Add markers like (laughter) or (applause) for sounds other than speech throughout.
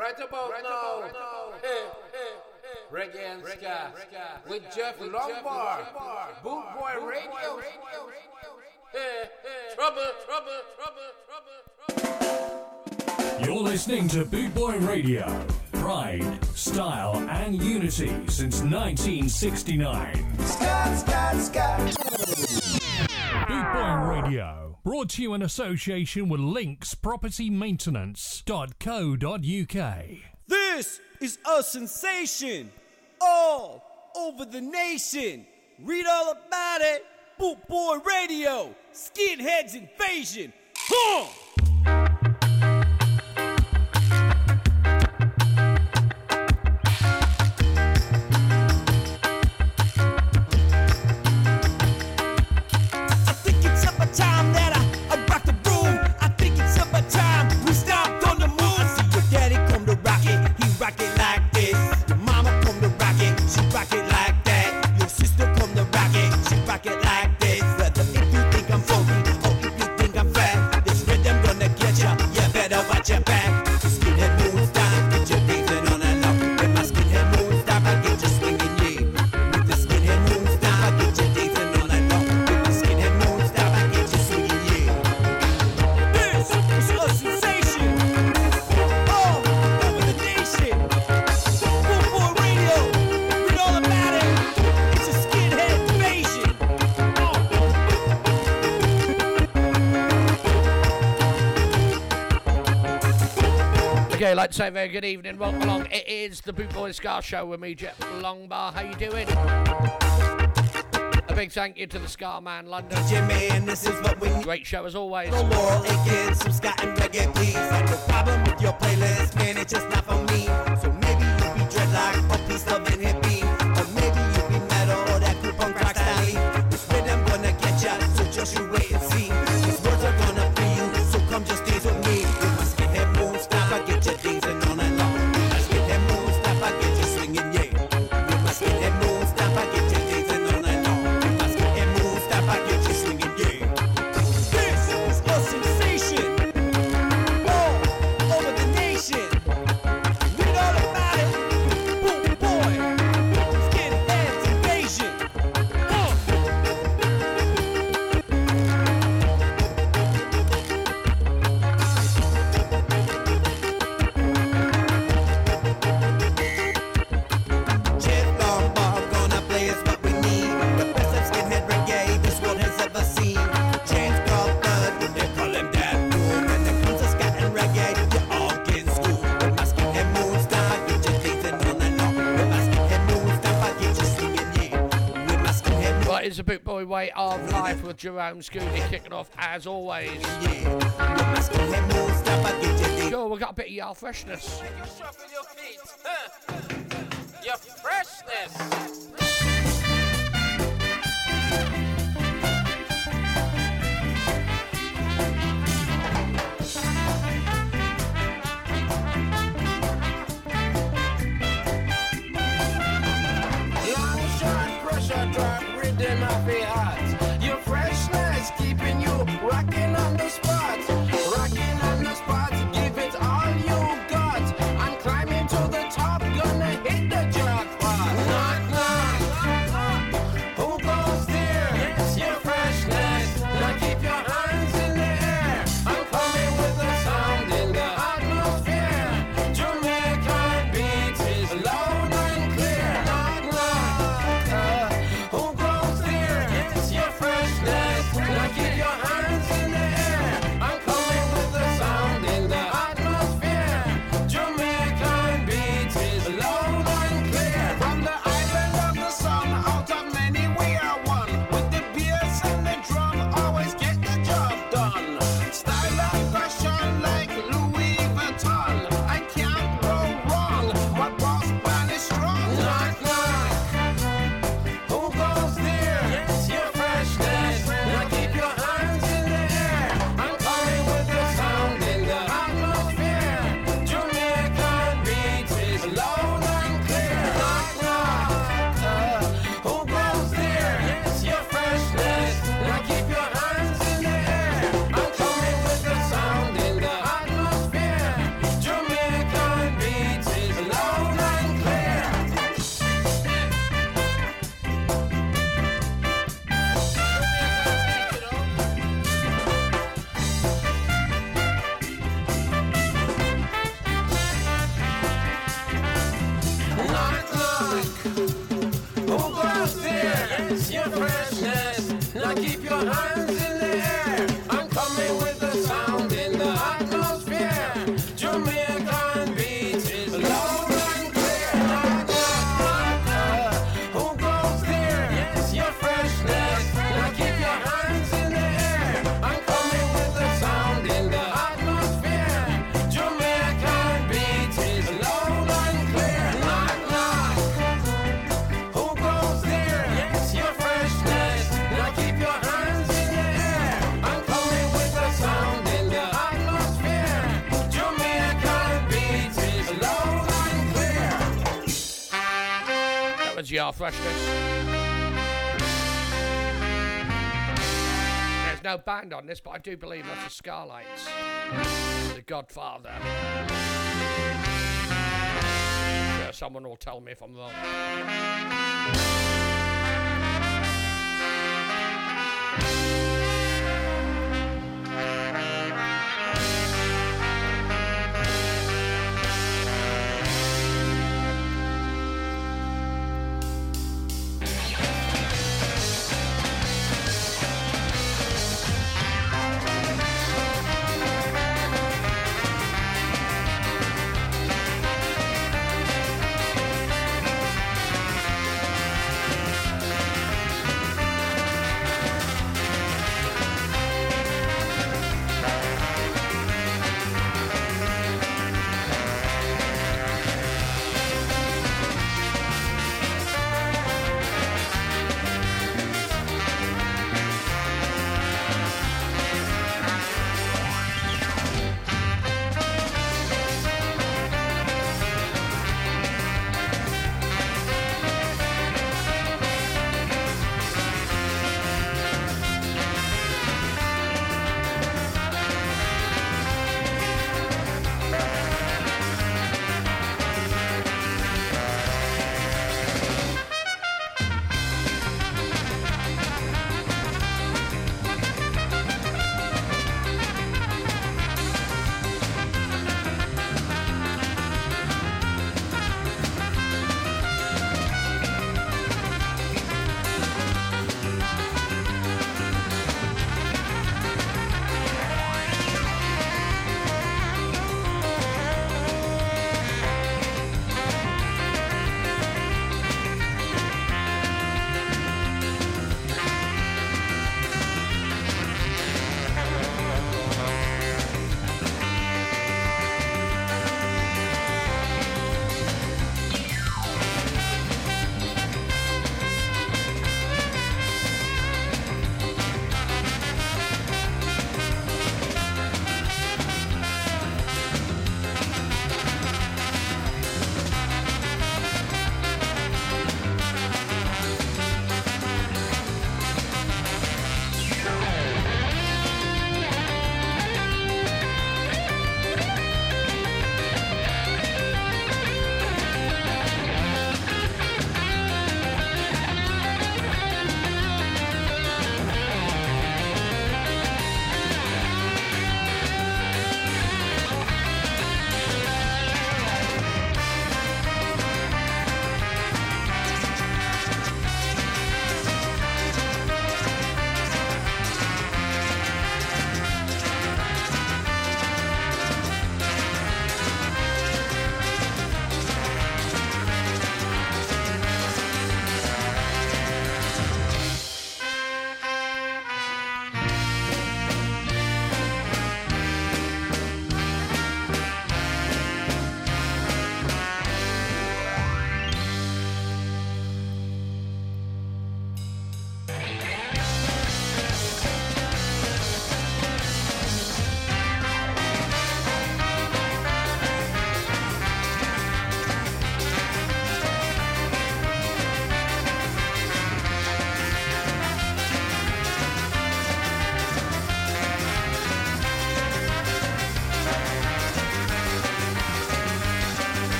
Right about right now, about hey, hey, hey. reggae and ska, with Jeff Longbar, Boot Boy Radio. Hey, hey. Trouble, trouble, trouble, trouble, trouble. You're listening to Boot Boy Radio. Pride, style, and unity since 1969. Scott, Scott, Scott. Boot Boy Radio. Brought to you in association with Links Property Maintenance.co.uk. This is a sensation all over the nation. Read all about it. Boot Boy Radio, Skinheads Invasion. Huh! Like to say very good evening. Welcome along. It is the Boot Boy Ska Show with me, Jeff Longbar. How you doing? A big thank you to the Ska Man London. Jimmy, and this is what we need. Great show as always. No more again, some Scott and reggae, please. Problem with your playlist, man, it's just not for me. So maybe you be dreadlock or peace loving hippie. With Jerome Scooney kicking off as always. yeah. We got a bit of y'all freshness. Your? Your freshness. (laughs) Pressure drop, rhythm of the heart. Freshness. There's no band on this, but I do believe that's the Scarlights. The Godfather. Someone will tell me if I'm wrong.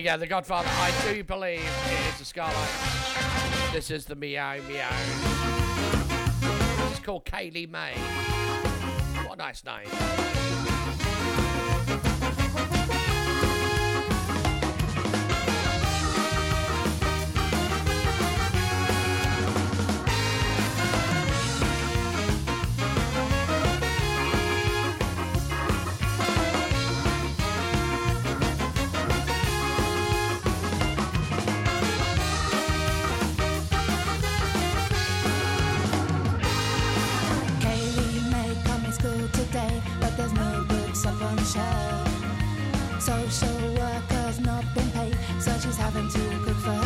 you go, The Godfather, I do believe it is a Skylight. This is the Meow Meow. is called Kaylee May. What a nice name. Social workers not been paid, so she's having to cook for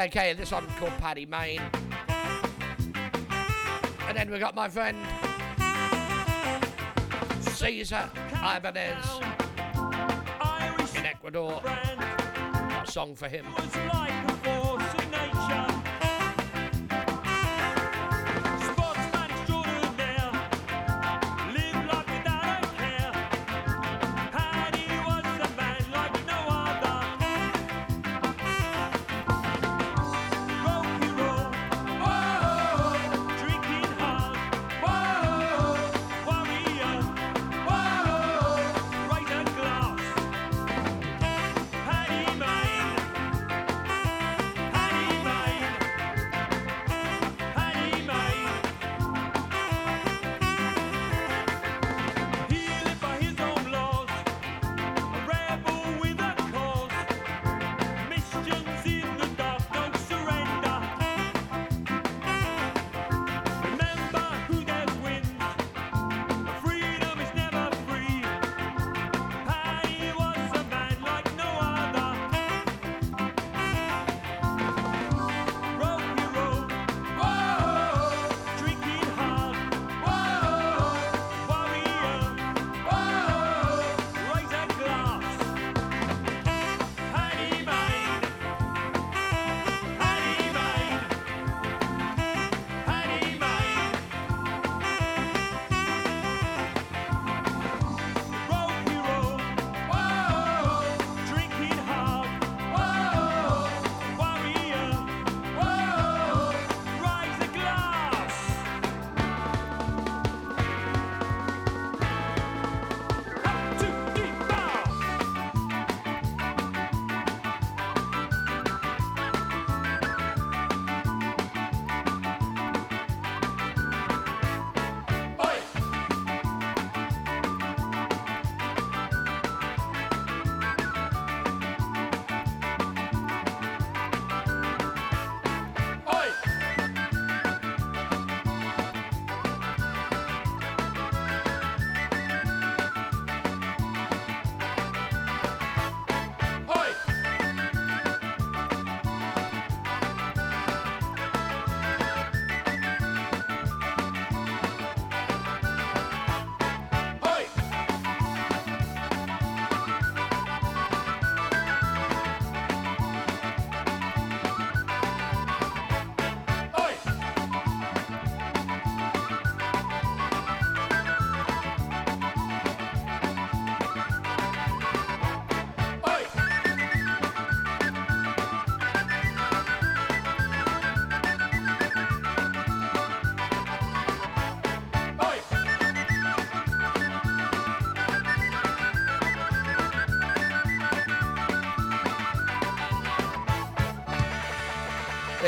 Okay, don't. This one called Paddy Main. And then we got my friend Cesar Ibanez in Ecuador. A song for him.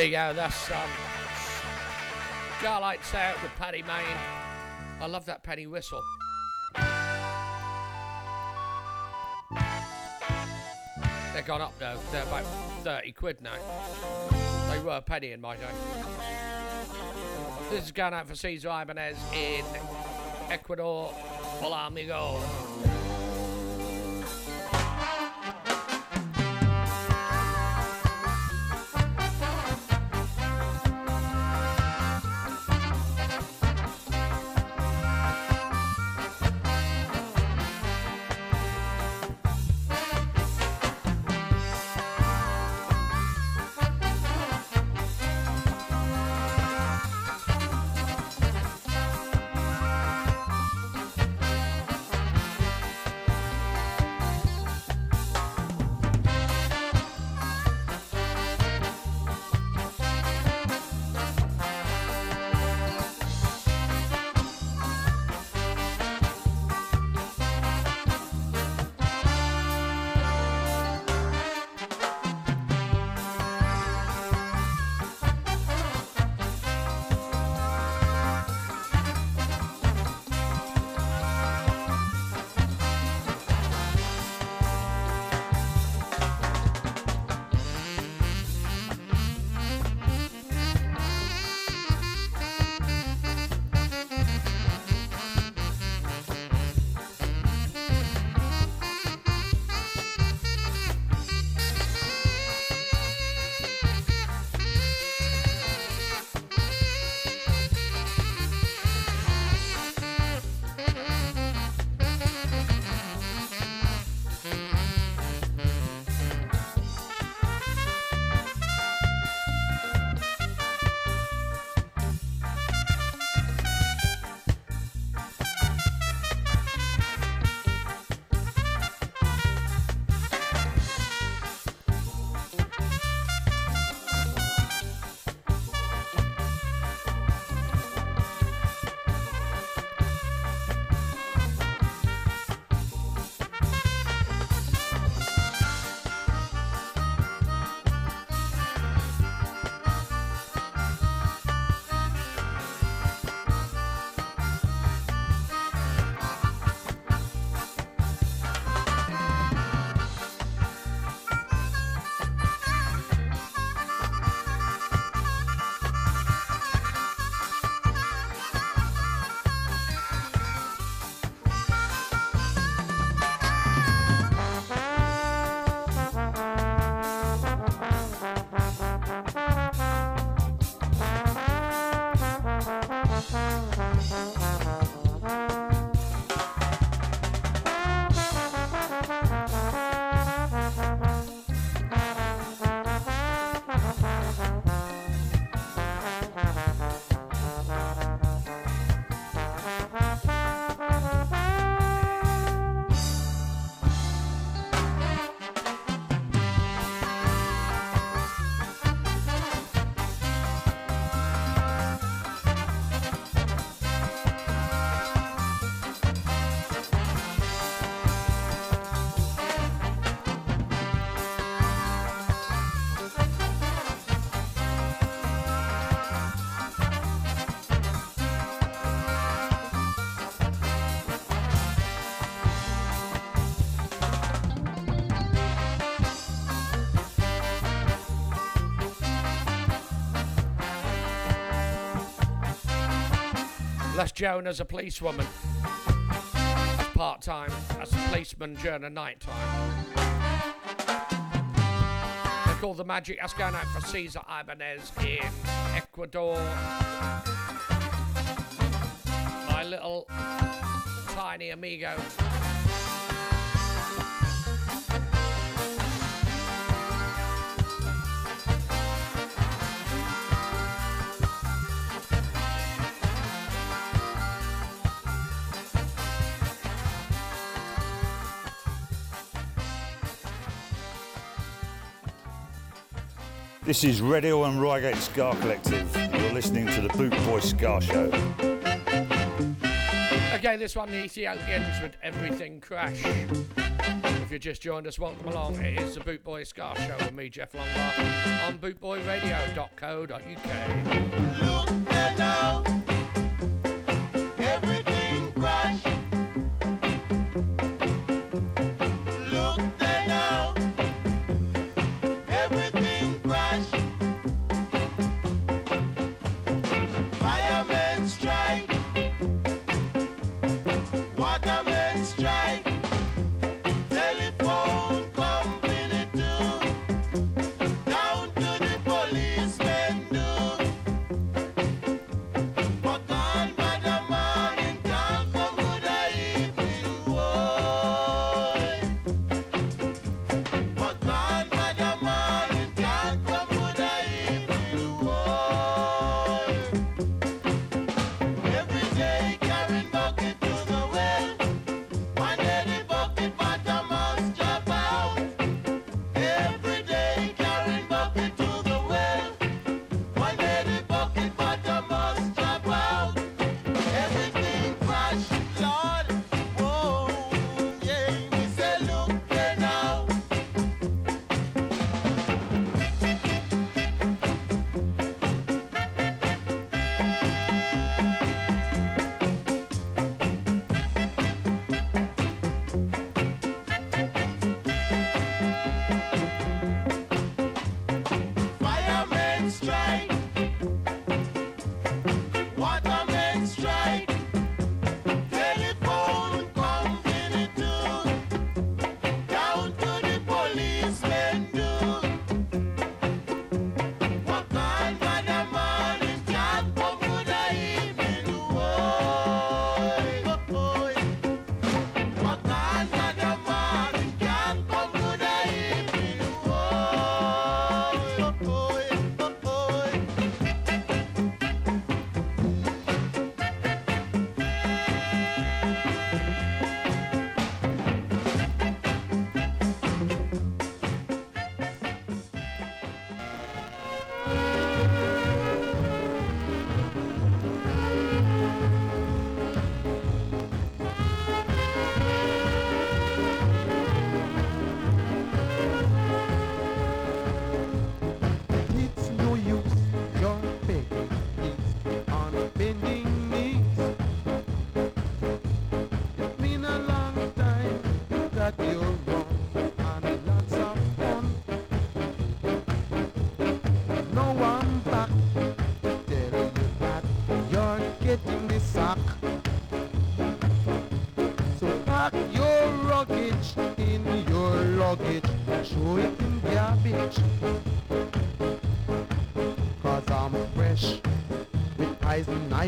You go. That's um, Starlight Out with Paddy Main. I love that penny whistle. They're gone up though. They're about 30 quid now. They were a penny in my day. This is going out for Cesar Ibanez in Ecuador. Hola, amigo. Les Joan as a policewoman. As part time, as a policeman during the night time. They're called the Magic. That's going out for Cesar Ibanez in Ecuador. My little tiny amigo. This is Red and Reigate Ska Collective. You're listening to the Boot Boy Ska Show. Okay, this one, the Ethiopians with Everything Crash. If you just joined us, welcome along. It is the Boot Boy Ska Show with me, Jeff Longbar, on bootboyradio.co.uk.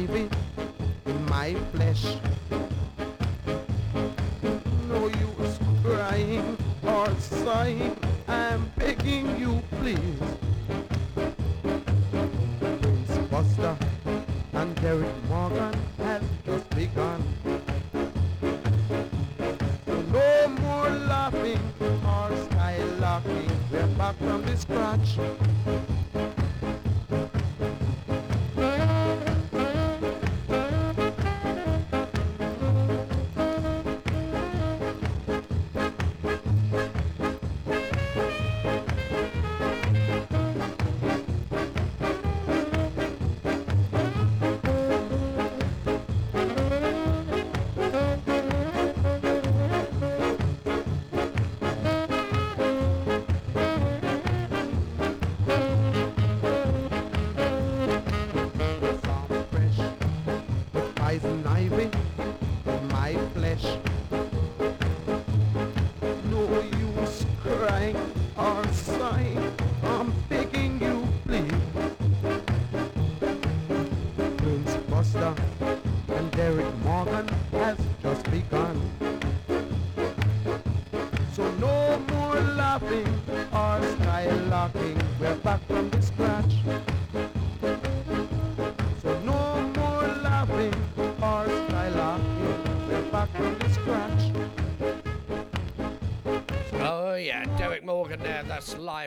in my flesh.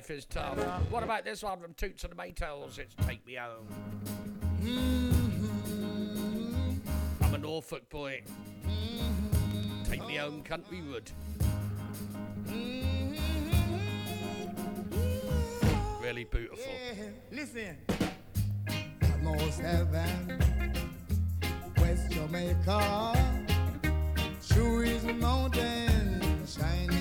life is tough. What about this one from Toots and the Maytals? It's Take Me Home. Mm-hmm. I'm a Norfolk boy. Mm-hmm. Take me home, country wood. Mm-hmm. Really beautiful. Yeah. Listen. Most heaven, West Jamaica, True is mountain shining.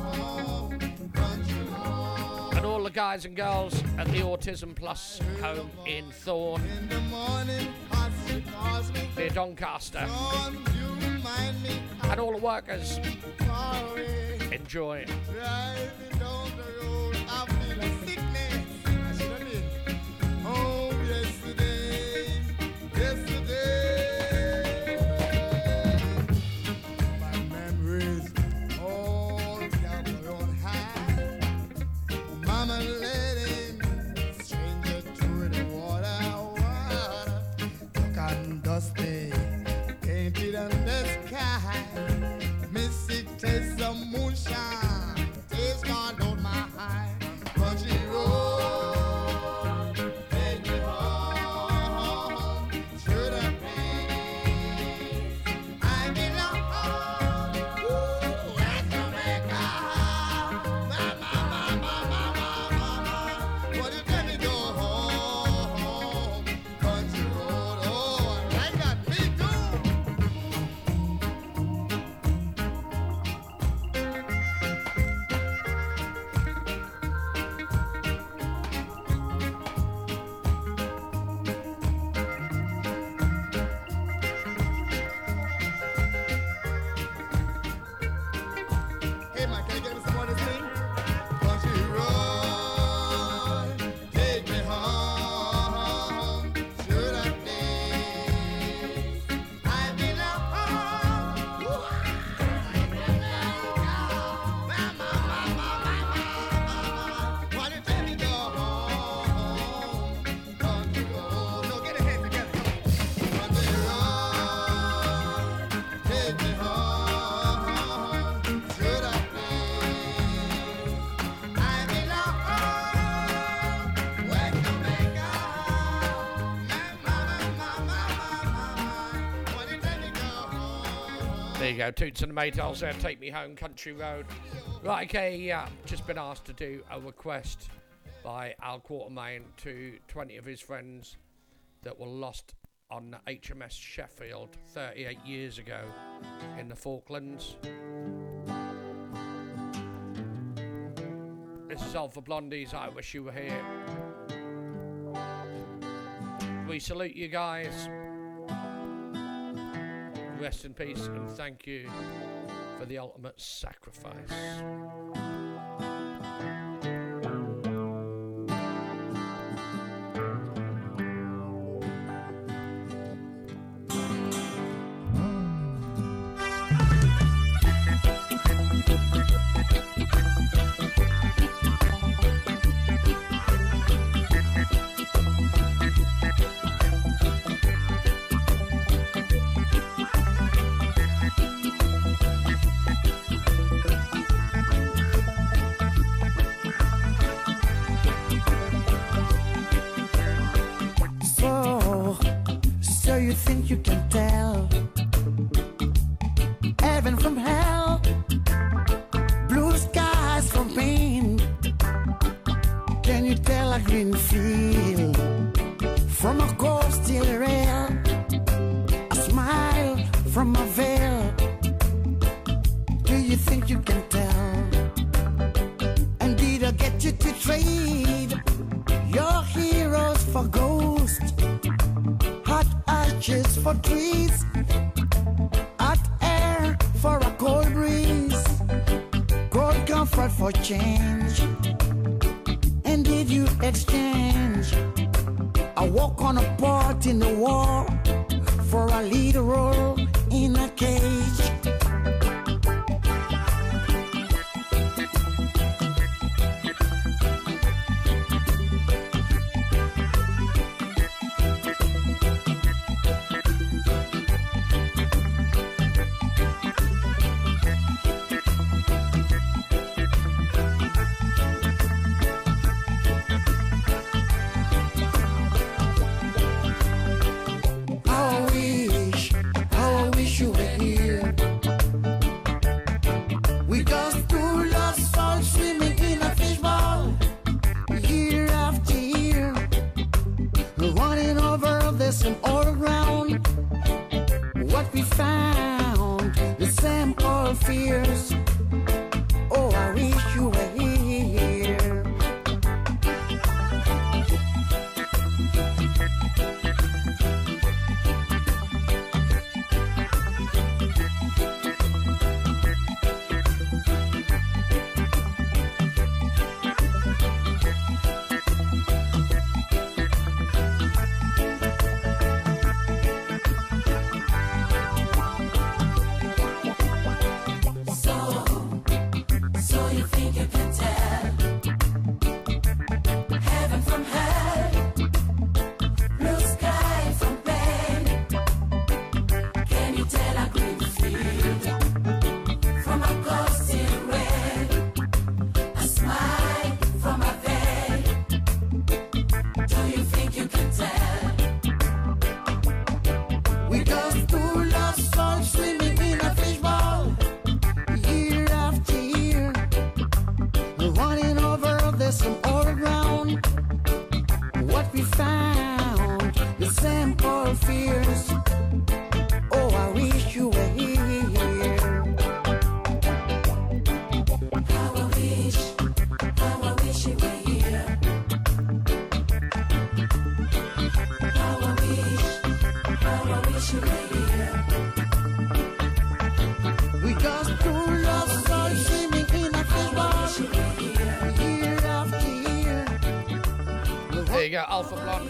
and all the guys and girls at the Autism Plus home in Thorn, near Doncaster, and all the workers. Enjoy. Go, Toots and the Maytals there, Take Me Home Country Road. Right, okay, yeah, just been asked to do a request by Al Quartermain to 20 of his friends that were lost on HMS Sheffield 38 years ago in the Falklands. This is all for Blondies, I wish you were here. We salute you guys. Rest in peace and thank you for the ultimate sacrifice.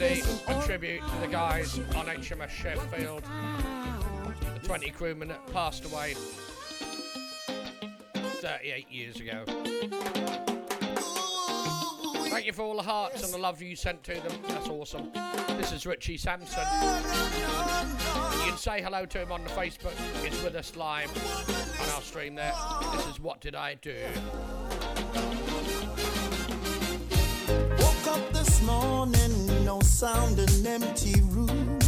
Sunday, a tribute to the guys on HMS Sheffield. The 20 crewmen that passed away 38 years ago. Thank you for all the hearts and the love you sent to them. That's awesome. This is Richie Sampson. You can say hello to him on the Facebook. He's with us live on our stream there. This is What Did I Do? morning no sound, an empty room.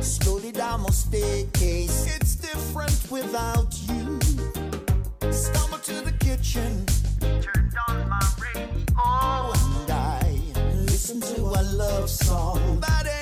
Slowly down my staircase, it's different without you. Stumble to the kitchen, turned on my radio, and I listened to a love song that.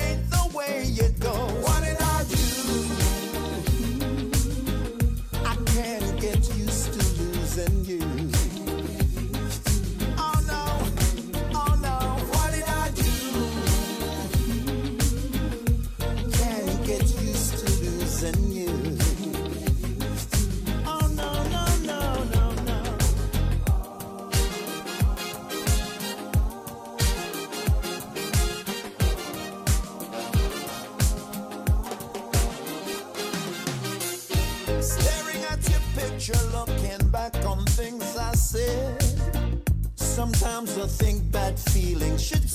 said. Sometimes I think bad feelings should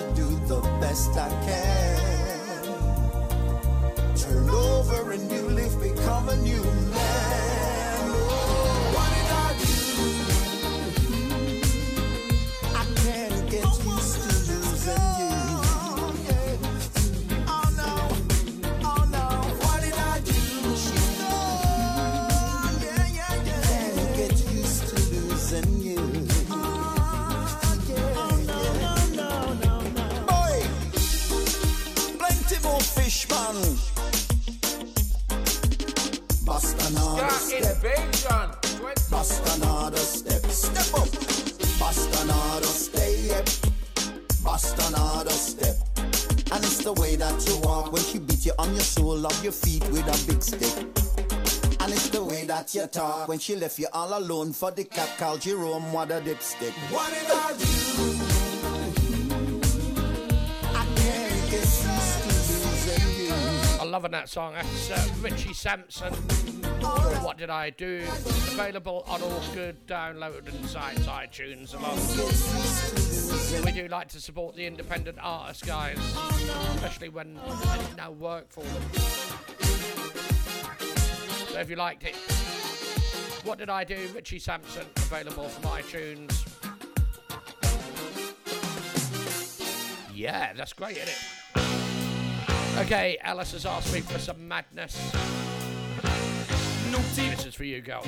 to do the best I can. Turn over a new leaf, become a new man. To walk when she beat you on your sole of your feet with a big stick. And it's the way that you talk when she left you all alone for the cat called Jerome. What a dipstick. What did I do? I can't kiss loving that song. That's uh, Richie Sampson. What did I do? Available on all good downloading sites, iTunes, along. We do like to support the independent artists, guys, especially when there's no work for them. So if you liked it, what did I do? Richie Sampson, available from iTunes. Yeah, that's great, isn't it? Okay, Alice has asked me for some madness. This is for you, girl.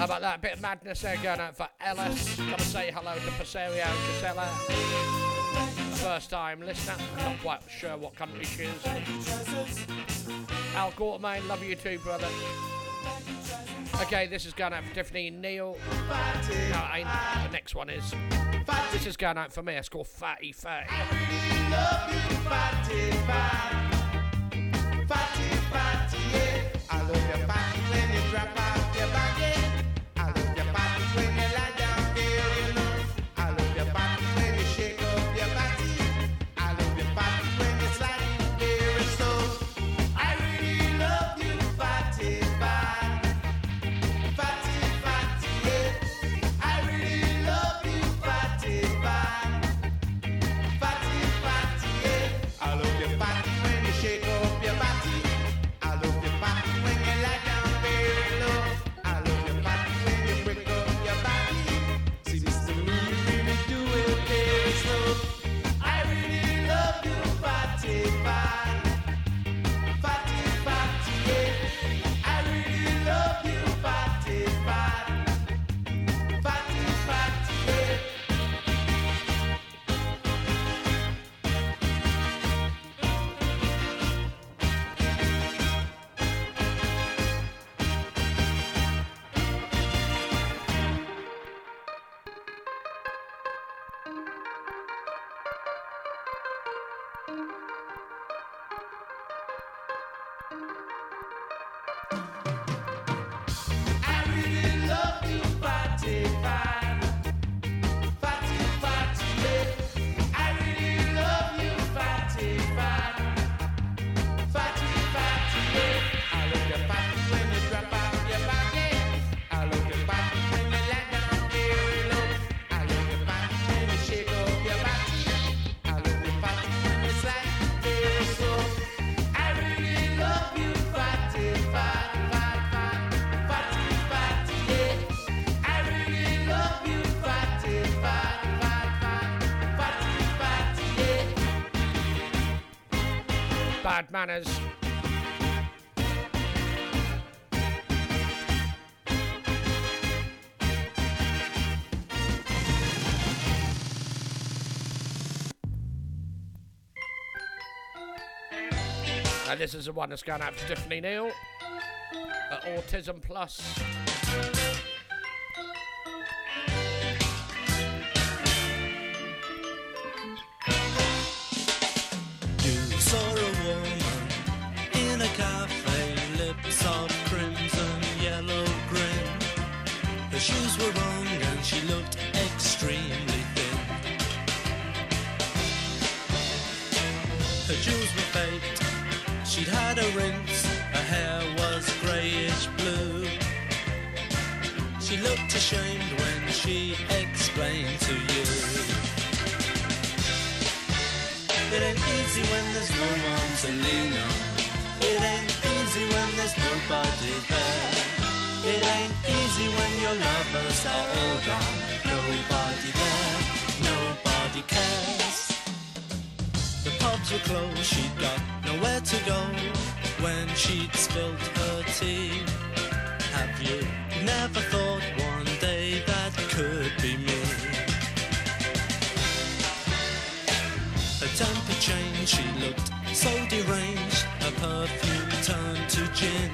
How about that? bit of madness there going out for Ellis. Gotta say hello to Passerio and Casella. First time listener. Not quite sure what country she is. Al Quartermain, love you too, brother. Okay, this is going out for Tiffany and Neil. No, ain't. The next one is. This is going out for me. It's called Fatty Fatty. I love your body when you drop off bananas. And this is the one that's going out to Tiffany Neal at Autism Plus. to you. It ain't easy when there's no one to lean on. It ain't easy when there's nobody there. It ain't easy when your lovers are all gone. Nobody there, nobody cares. The pubs were closed, she got nowhere to go when she'd spilled her tea. Have you never thought one day that could be me? change. She looked so deranged, her perfume turned to gin.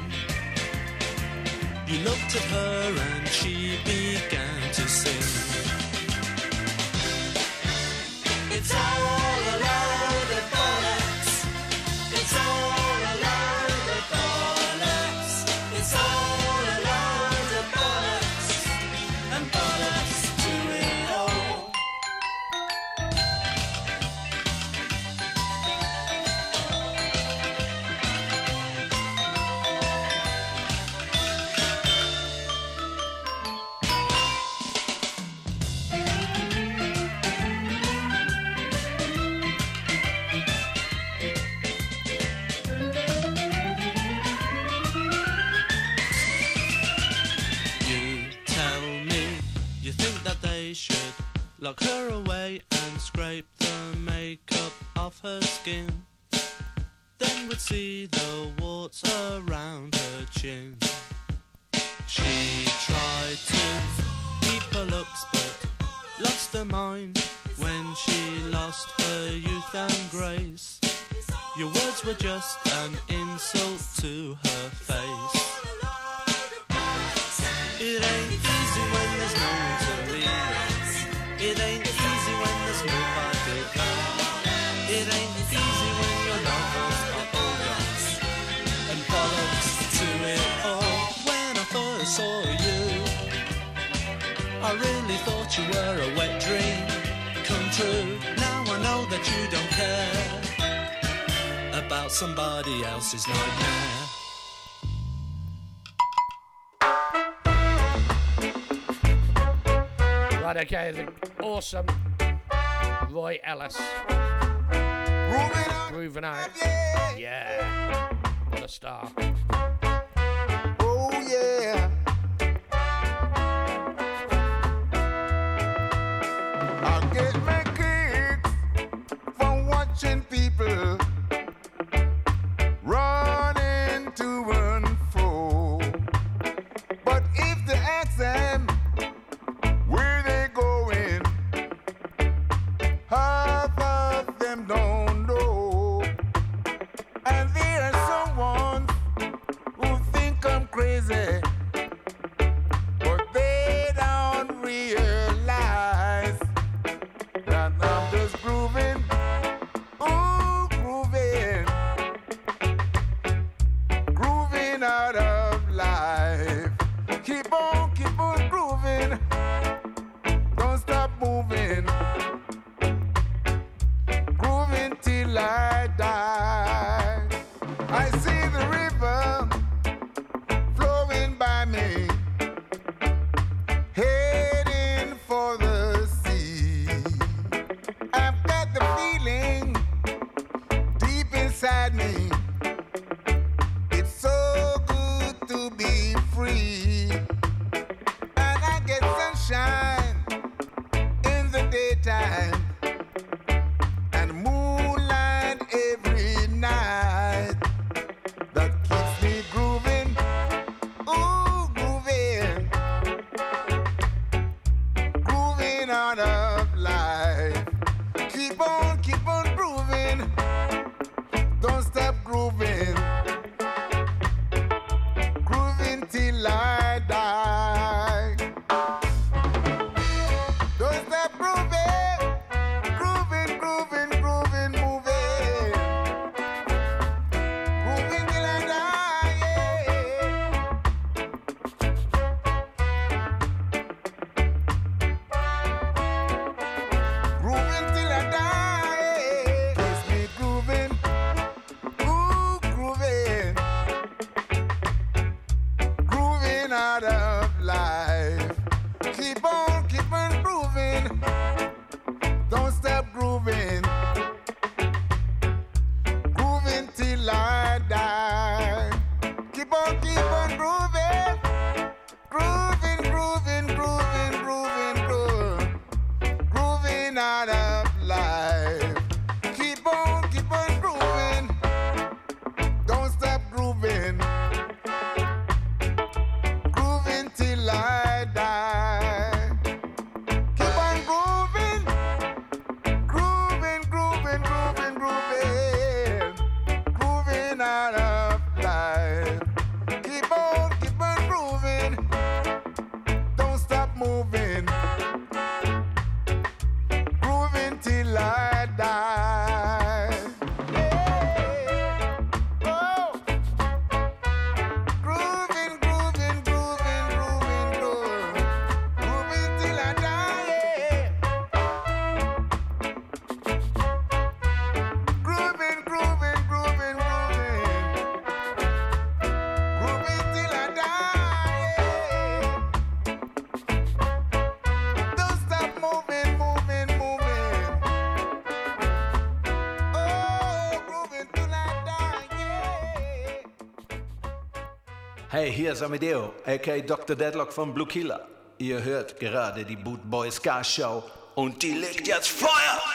You looked at her and she began to sing. It's all awesome. Hey, hier ist Amedeo, aka Dr. Deadlock von Blue Killer. Ihr hört gerade die Boot Boy Ska Show und die legt jetzt Feuer!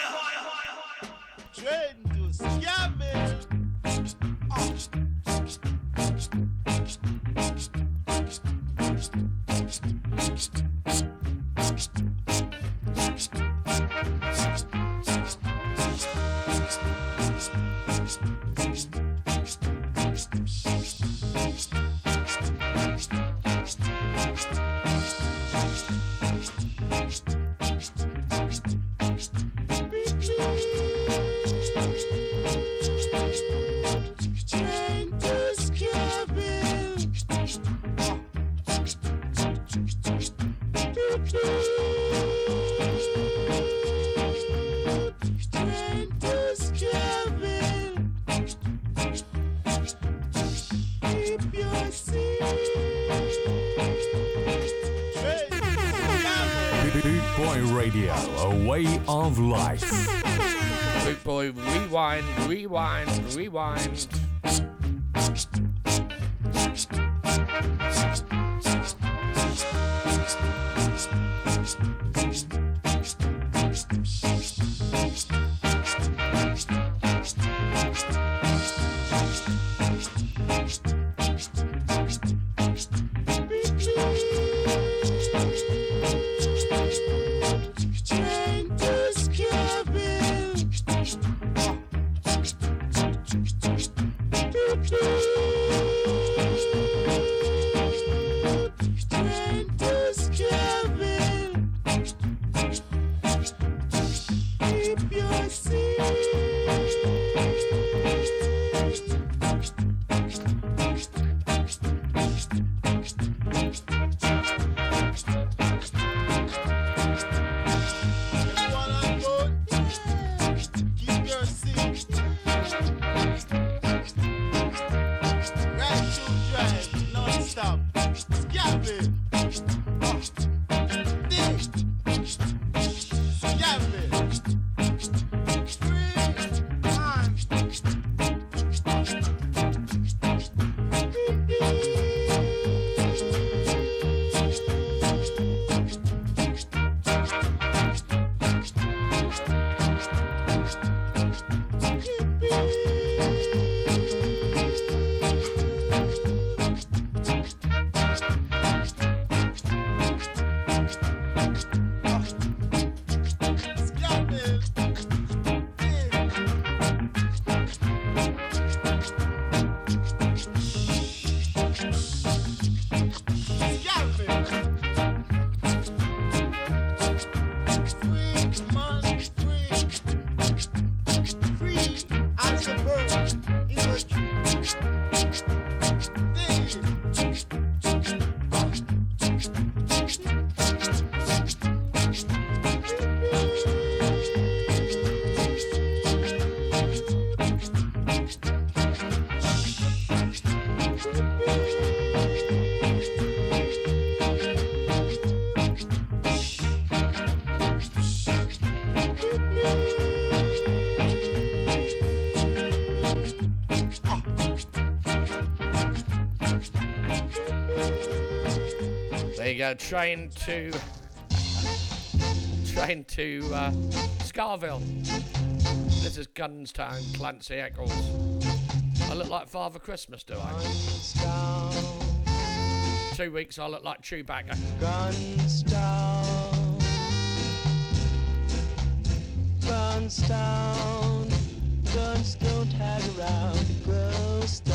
Rewind, You train to train to uh, Skaville. This is Gunstown, Clancy Eccles. I look like Father Christmas, do I? Two weeks, I look like Chewbacca. Gunstown, Gunstown, guns don't hang around, ghost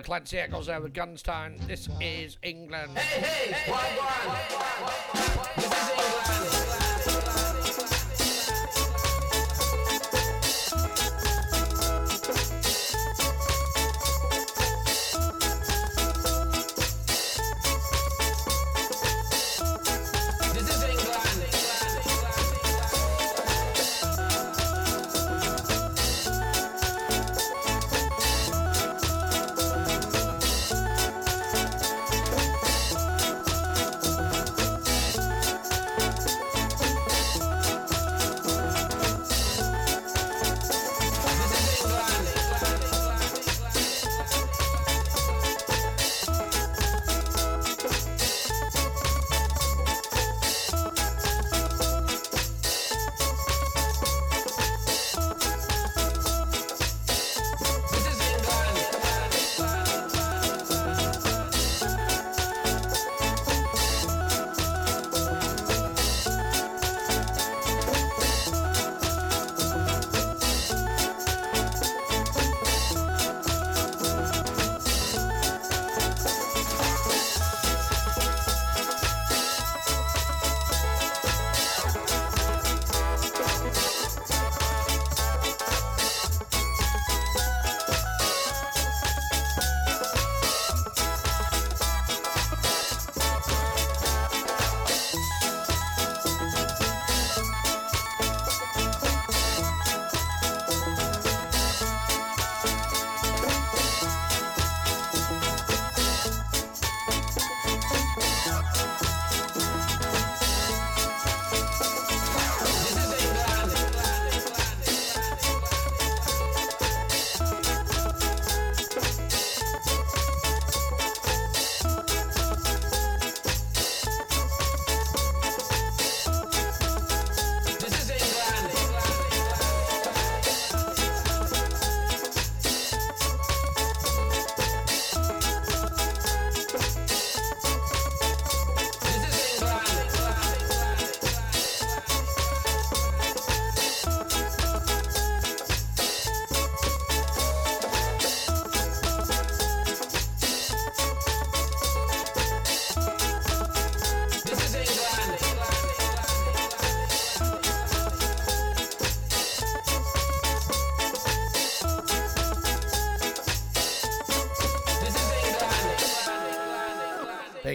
Clancy Eccles there with Gunstown. This is England. Hey, hey, hey,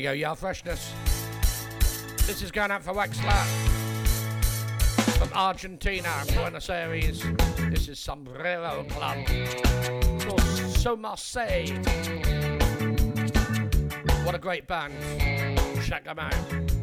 Radio Yar Freshness. This is going out for Waxler from Argentina, Buenos Aires. This is Sombrero Club. So Marseille. What a great band. Check them out.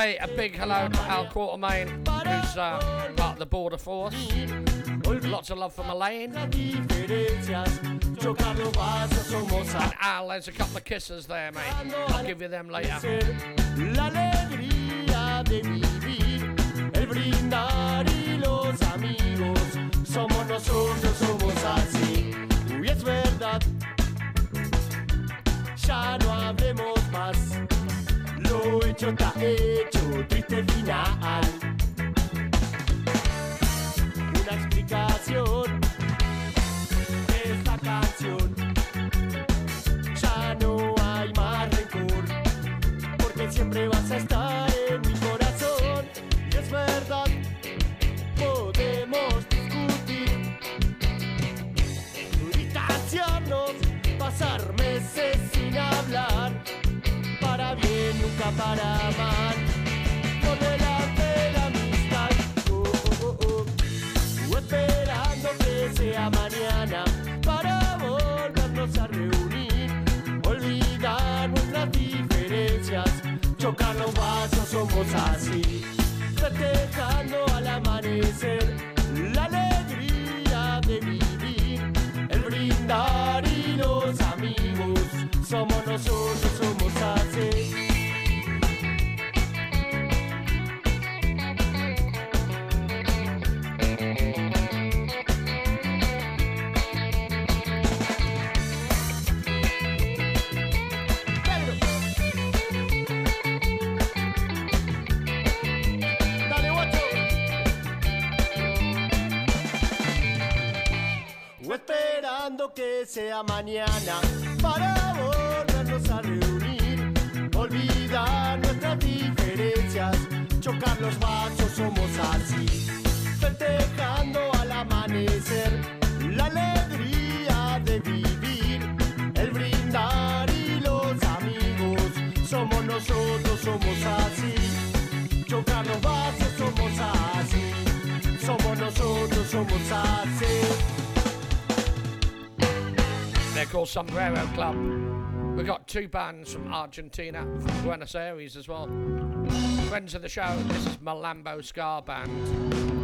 Say a big hello to Al Quartermain, who's uh, of the border force. Lots of love vasos somos And Al, there's a couple of kisses there, mate. I'll give you them later. Hecho está hecho, triste final. Chocar los vasos, somos así, festejando sea mañana para volvernos a reunir, olvidar nuestras diferencias, chocar los vasos, somos así, festejando al amanecer la alegría de vivir, el brindar y los amigos, somos nosotros, somos así. Chocar los vasos, somos así. Somos nosotros, somos así. Called Sombrero Club. We've got two bands from Argentina, from Buenos Aires as well. Friends of the show, this is Malambo Ska Band.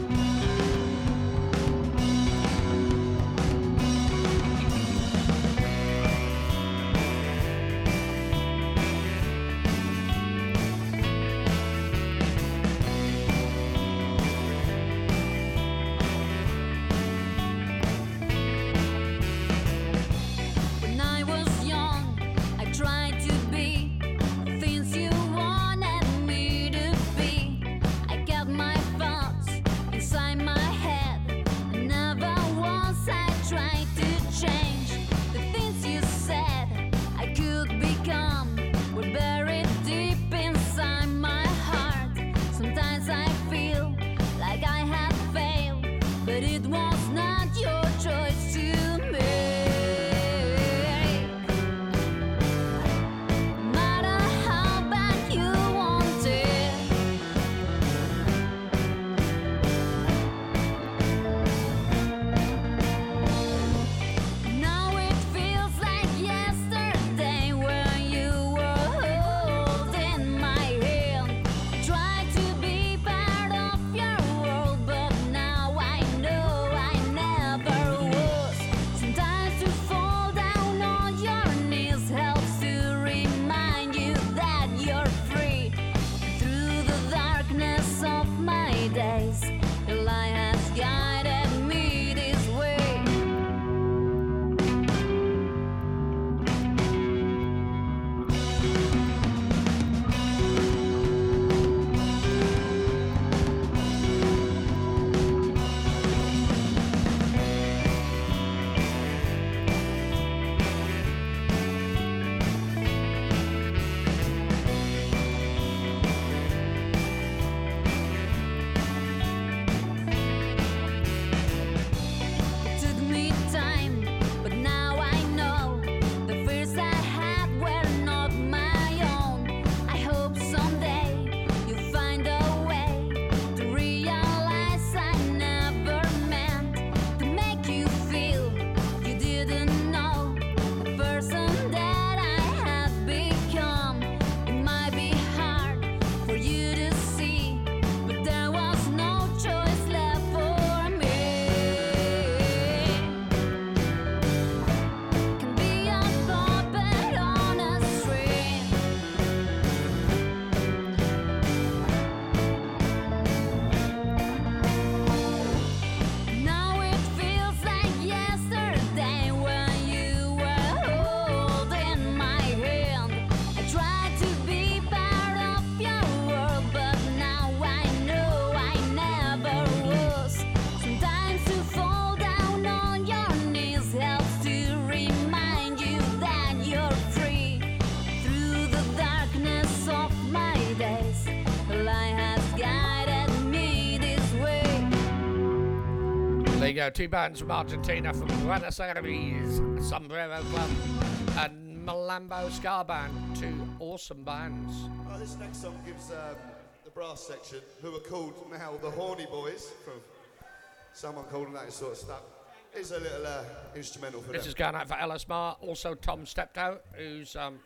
Go, two bands from Argentina, from Buenos Aires, Sombrero Club, and Malambo Ska Band, two awesome bands. Right, this next song gives um, the brass section, who are called now the Horny Boys, from someone calling that sort of stuff, is a little uh, instrumental for This them. is going out for Ellis Marr. Also, Tom stepped out, who's um,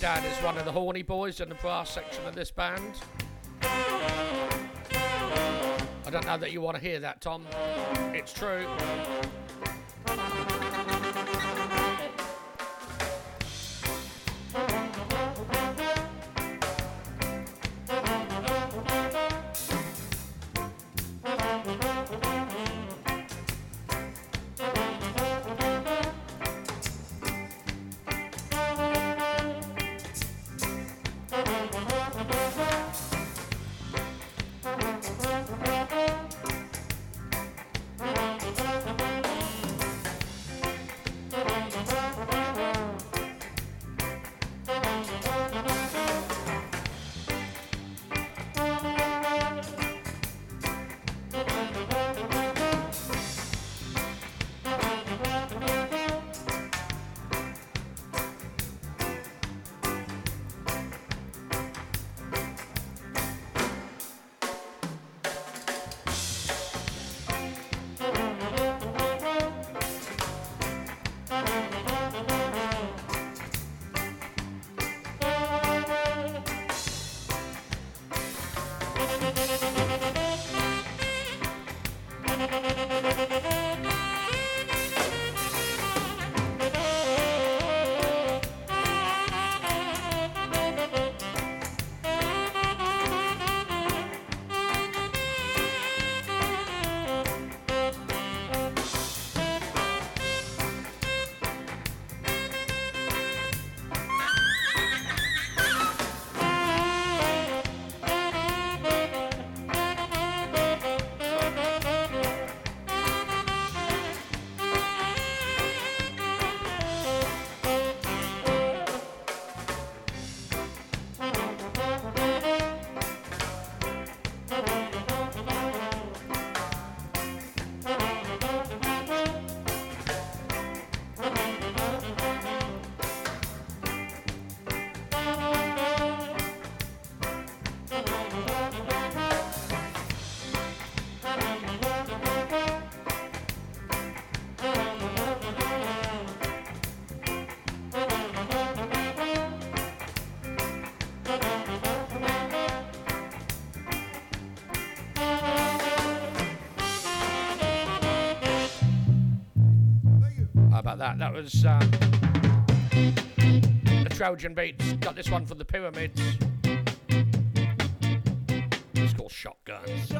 dad is one of the horny boys in the brass section of this band. I don't know that you want to hear that, Tom. It's true. That? That was um, the Trojan Beats. Got this one from the Pyramids. It's called Shotguns.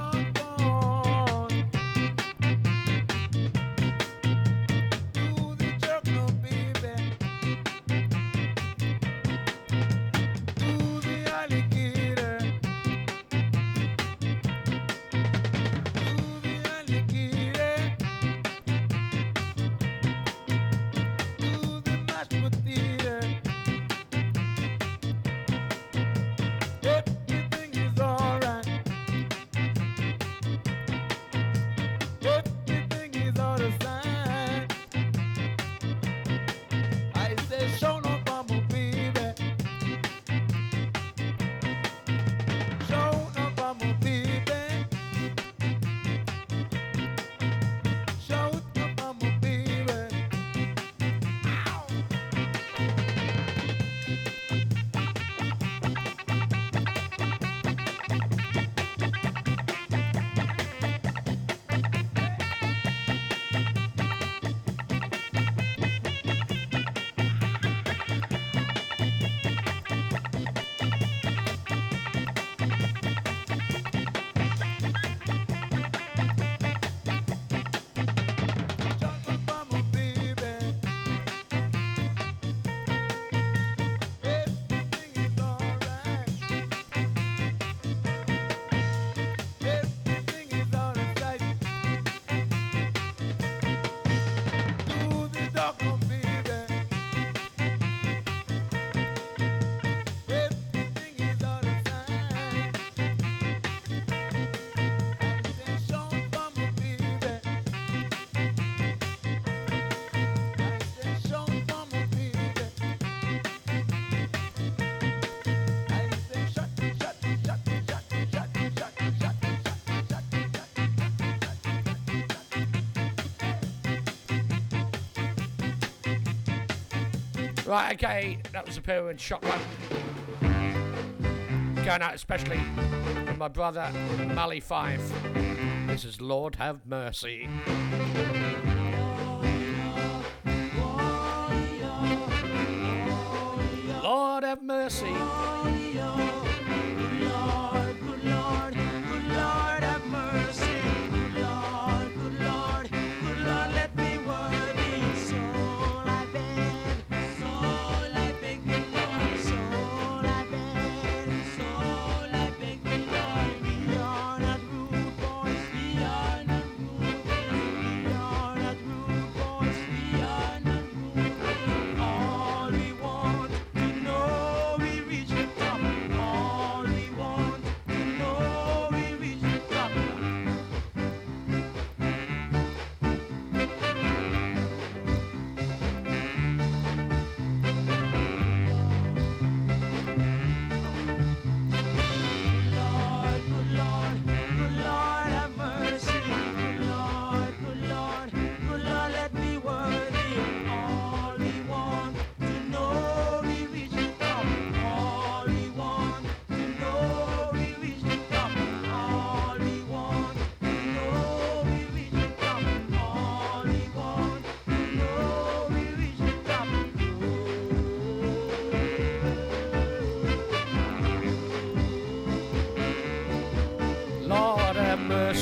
Right, okay, that was a in shotgun. Going out especially with my brother Mally Five. This is Lord Have Mercy.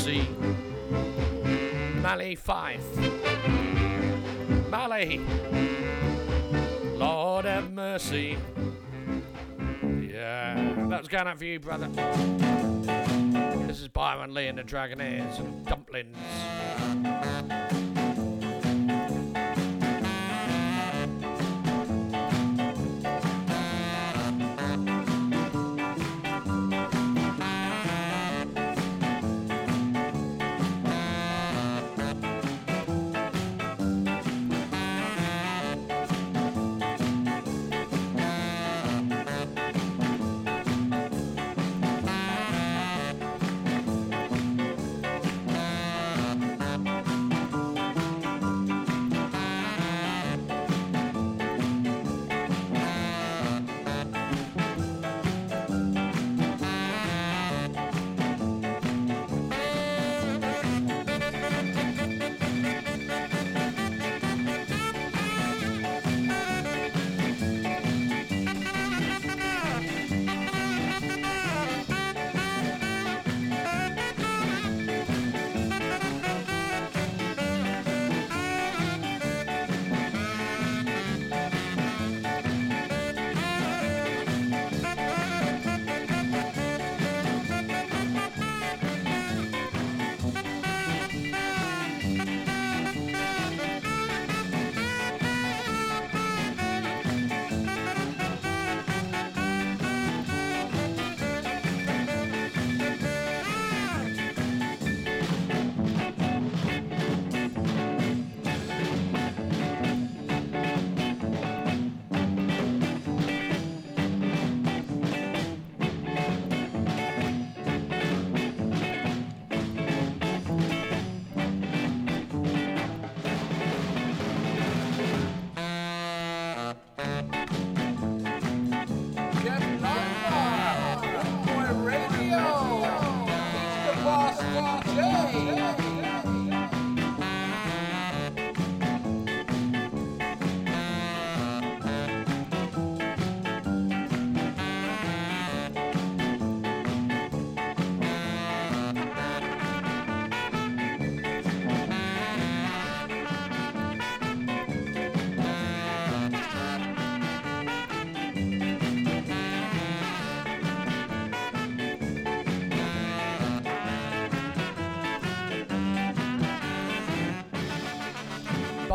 Mercy. Mally Five. Mally. Lord have mercy. Yeah, that was going out for you, brother. This is Byron Lee and the Dragonaires and Dumplings.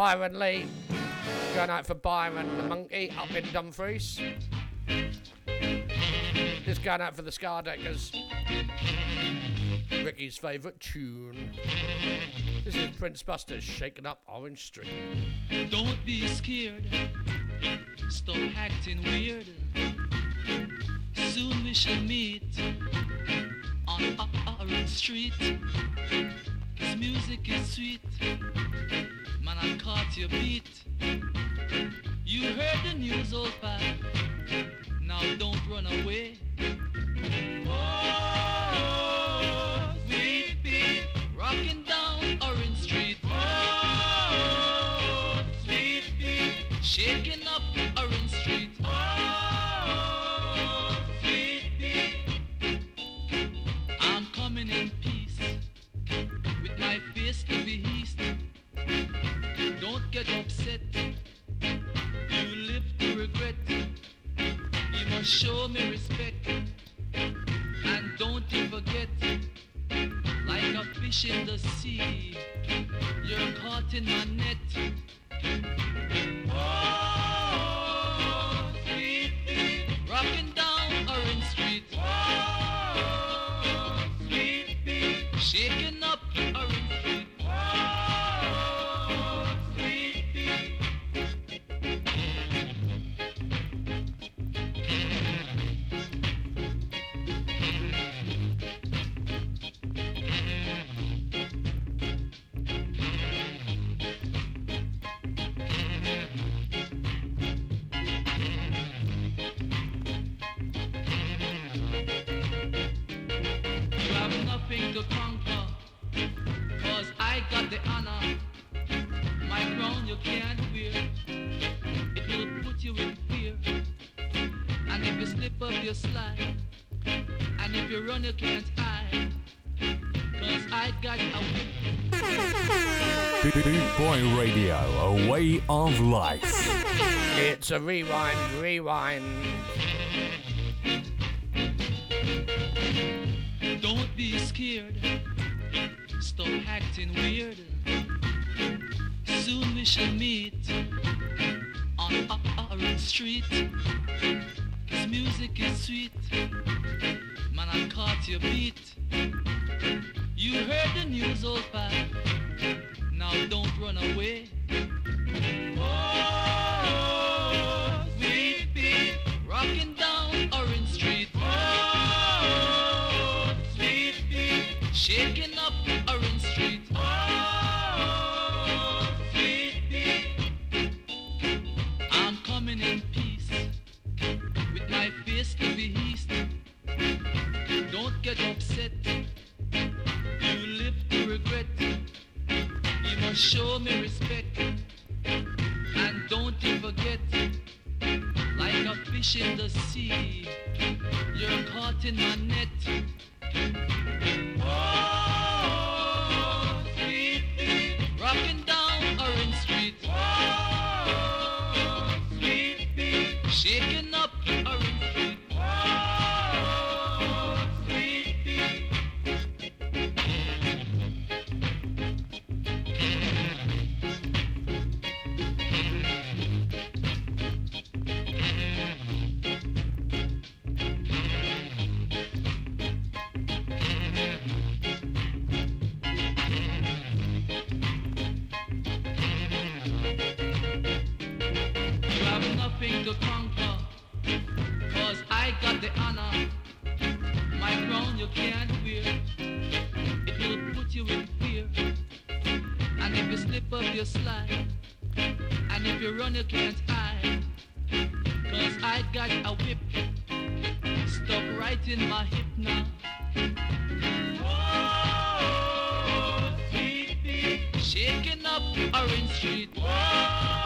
Byron Lee. Going out for Byron the Monkey up in Dumfries. Just going out for the Scardeckers. Ricky's favourite tune. This is Prince Buster's Shaking Up Orange Street. Don't be scared. Stop acting weird. Soon we shall meet on Orange Street. Cause music is sweet your beat. You heard the news, old pal. Now don't run away. Boy Radio, a way of life. It's a rewind, rewind. Don't be scared. Stop acting weird. you slide. And if you run, you can't hide. Cause I got a whip stuck right in my hip now. Whoa, Shaking up Orange Street. Whoa.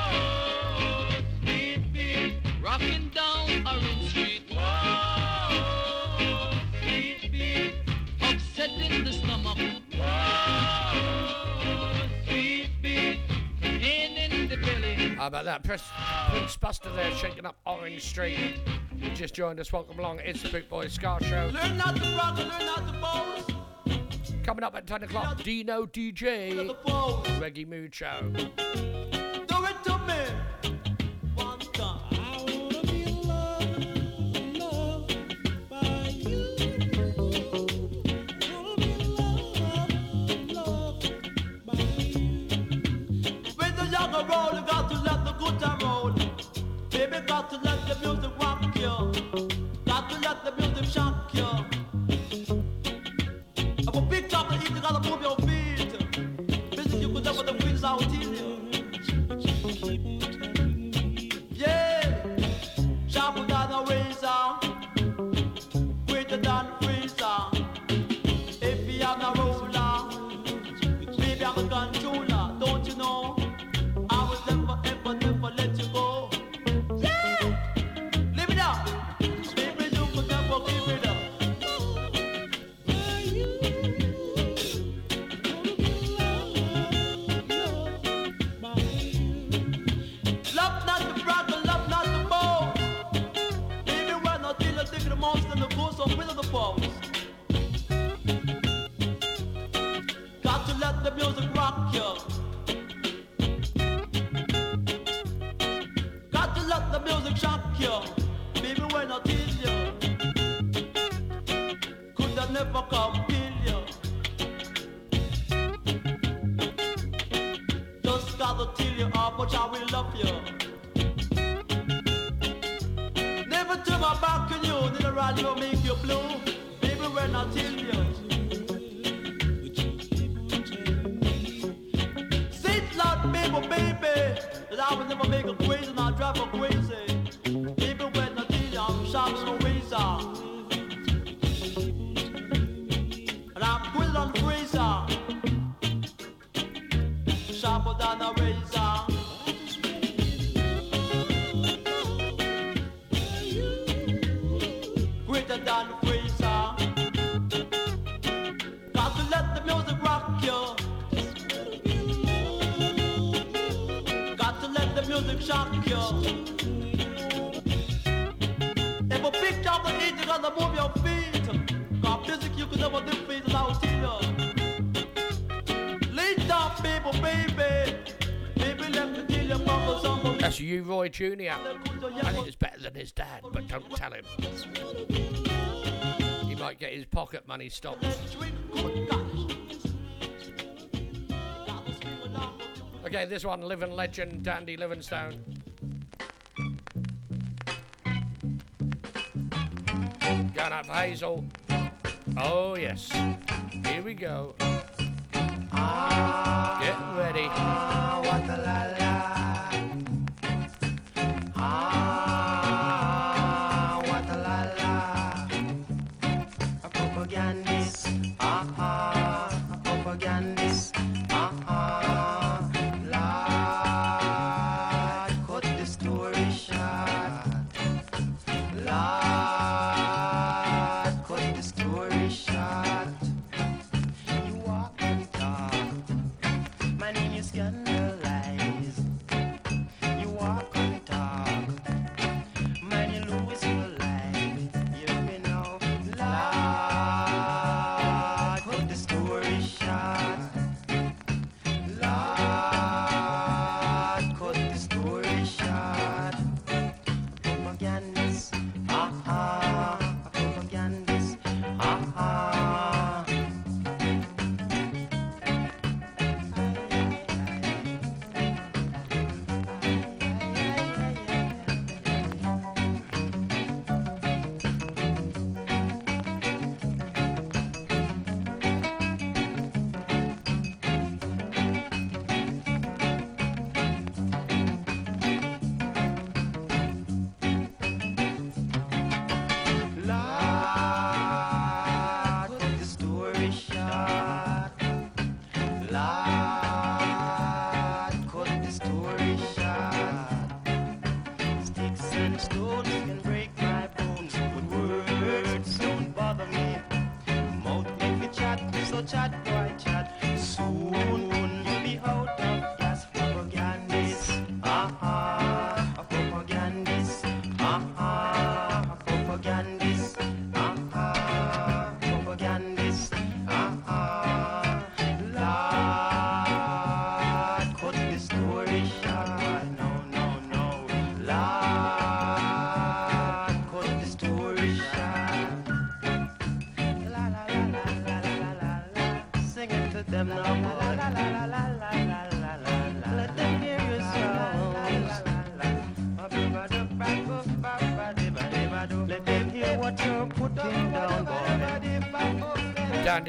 about that? Prince Buster there, shaking up Orange Street. You just joined us. Welcome along. It's the Boot Boys Ska Show. Learn not rock, learn not bones. Coming up at 10 o'clock, Dino DJ, Reggae Mood Show. It to me. about to Roy Jr. I think it's better than his dad, but don't tell him. He might get his pocket money stopped. Okay, this one, living legend, Dandy Livingstone. Going up for Hazel. Oh, yes. Here we go. Get ready.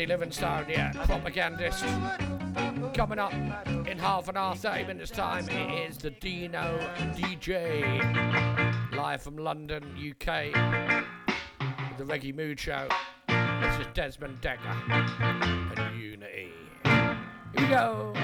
Livingstone, yeah, propagandist. Coming up in half an hour, 30 minutes time, it is the Dino DJ, live from London, UK, the Reggae Mood Show. This is Desmond Dekker and Unity. Here we go.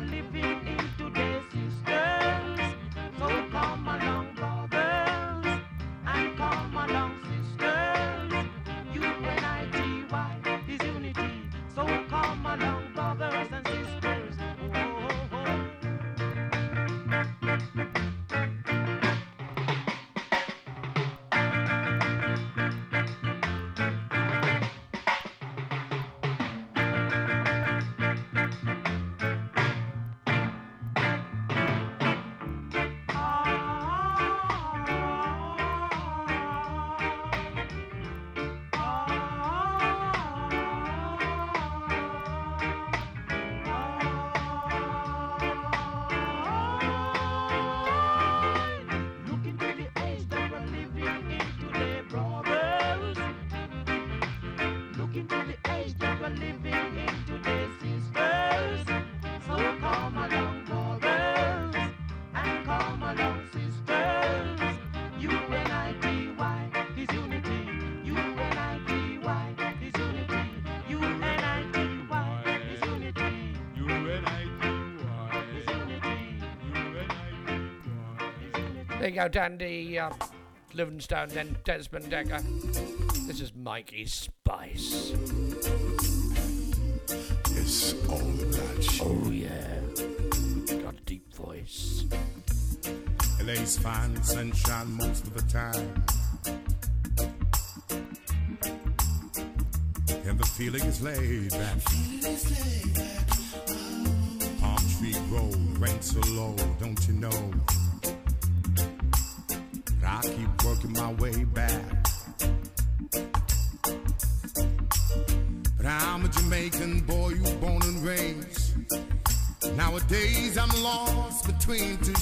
living go, Dandy uh, um, Livingstone, then Desmond Dekker. This is Mikey Spice. It's all about you. Oh, yeah. Got a deep voice. LA's fine sunshine most of the time. And the feeling is laid back. Feeling is laid back. Palm tree grow, rents so low. between two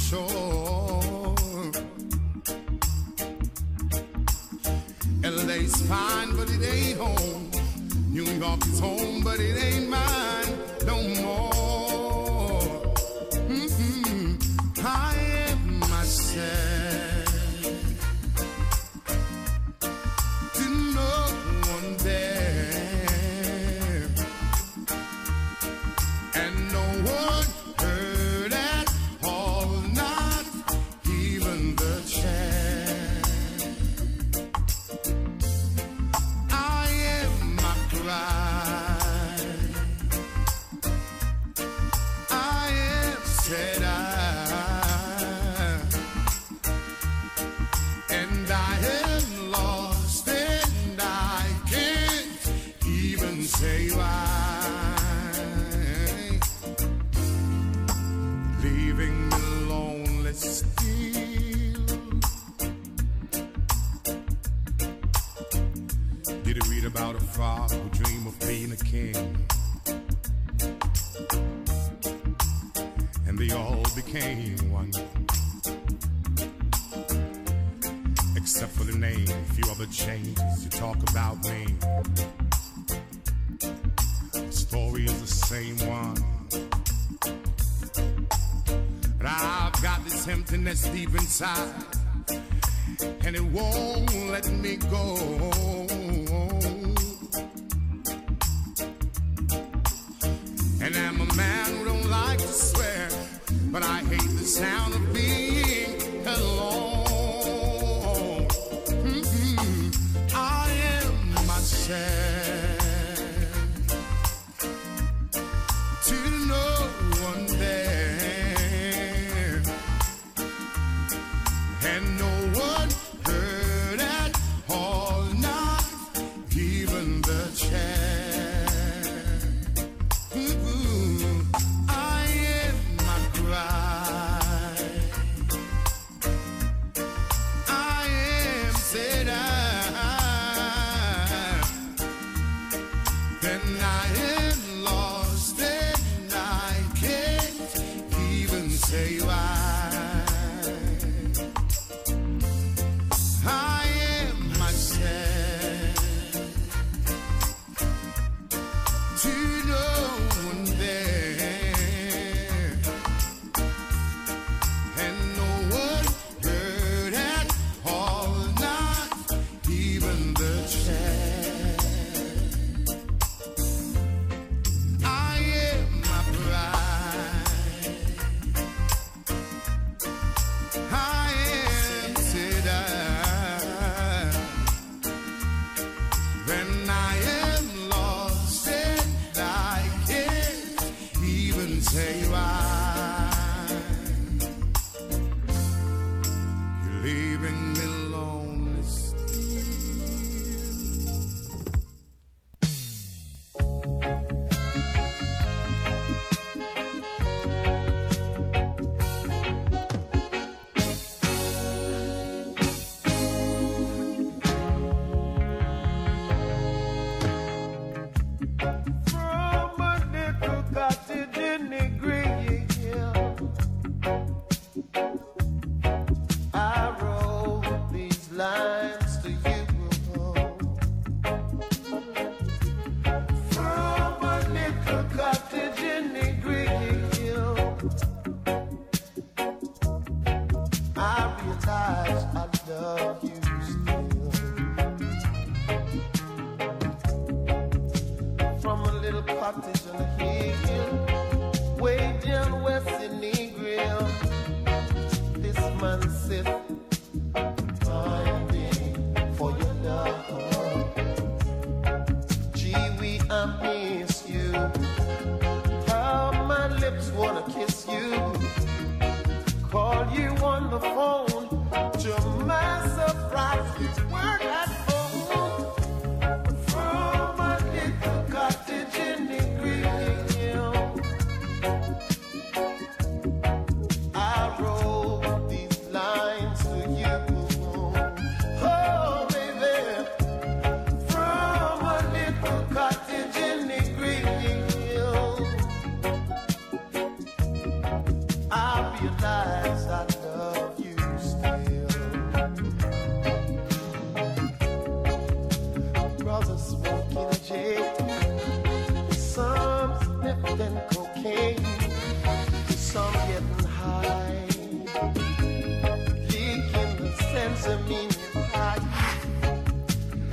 high.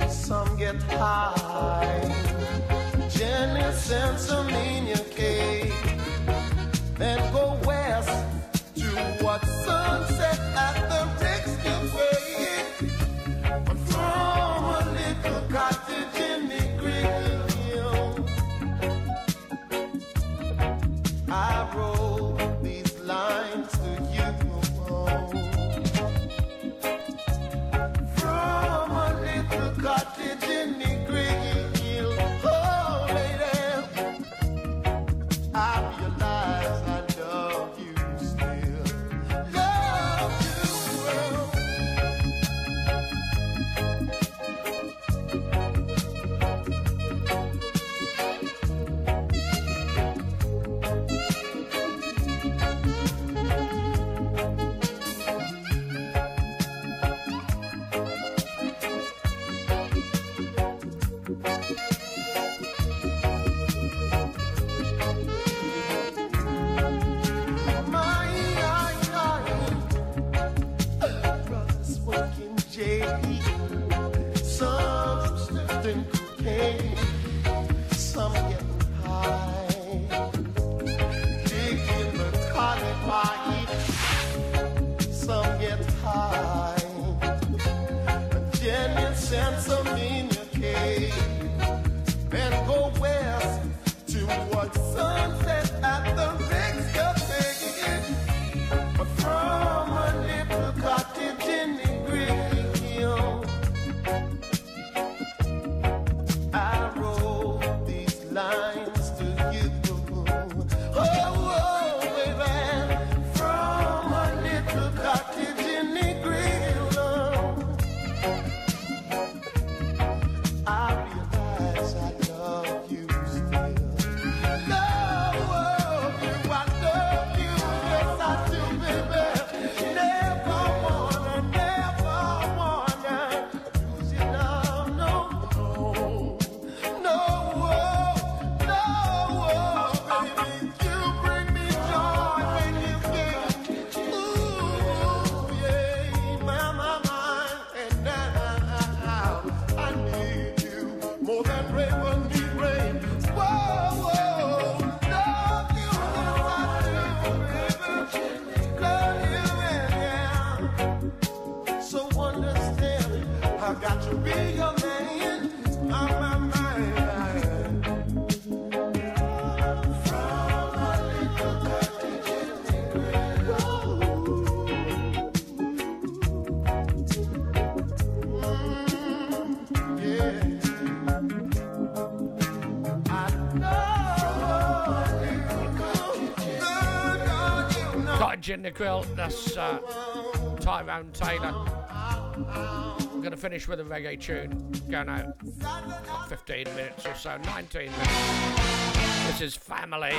Some get high. Jenny sends a mini cake. Then go the grill. That's uh, Tyrone Taylor. I'm going to finish with a reggae tune. Going out 15 minutes or so, 19 minutes. This is Family.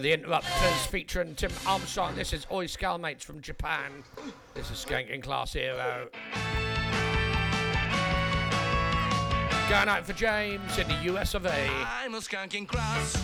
The Interrupters featuring Tim Armstrong. This is Oi Skall Mates from Japan. This is Skanking Class Hero. Going out for James in the US of A. I'm a skanking cross.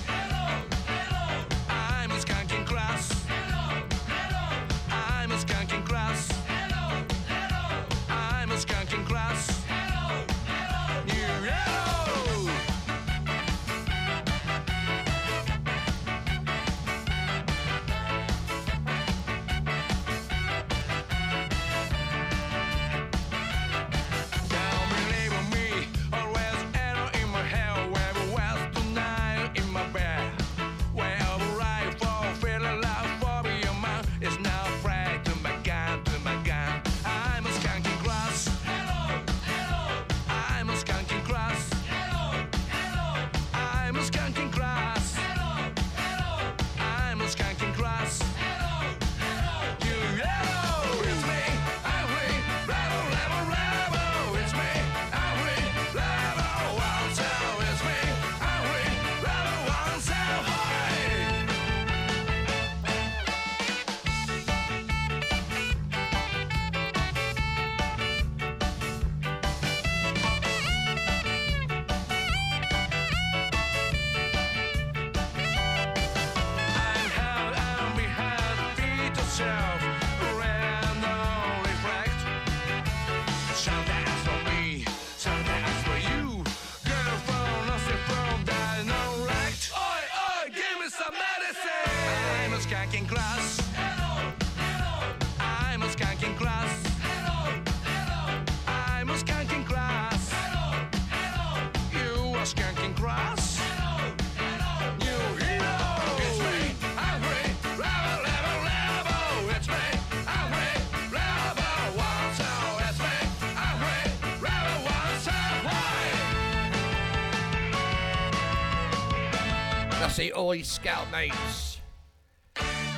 That's the Oi Skall Mates.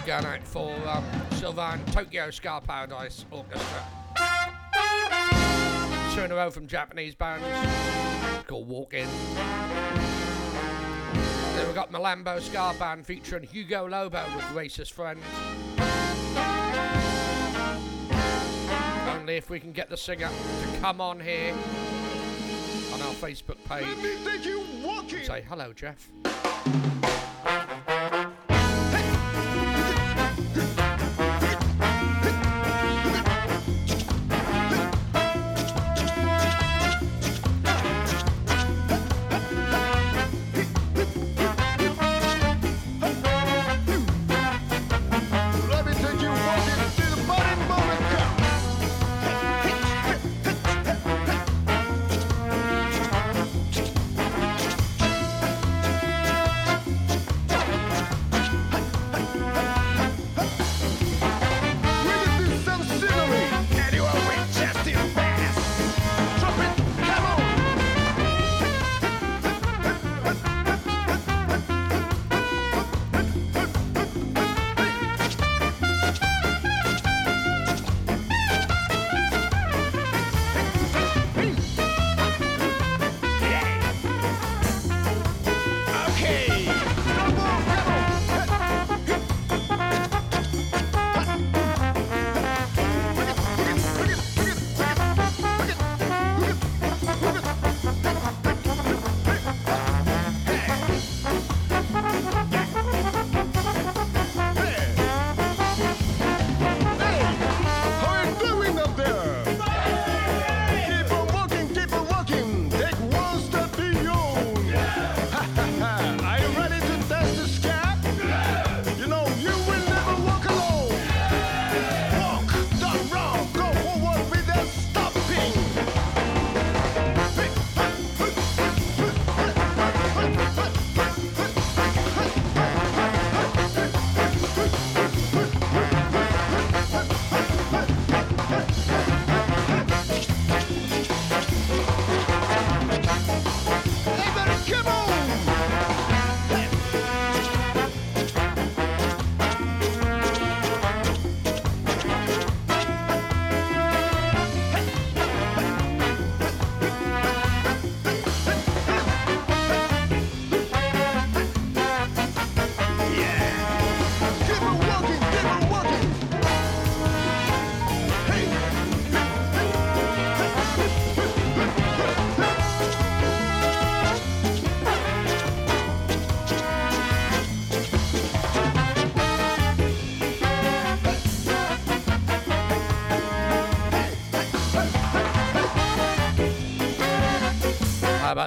Going out for um, Sylvan Tokyo Ska Paradise Orchestra. Two in a row from Japanese bands called Walk In. Then we've got Malambo Ska Band featuring Hugo Lobo with Racist Friends. Only if we can get the singer to come on here on our Facebook page. Say hello, Jeff. Let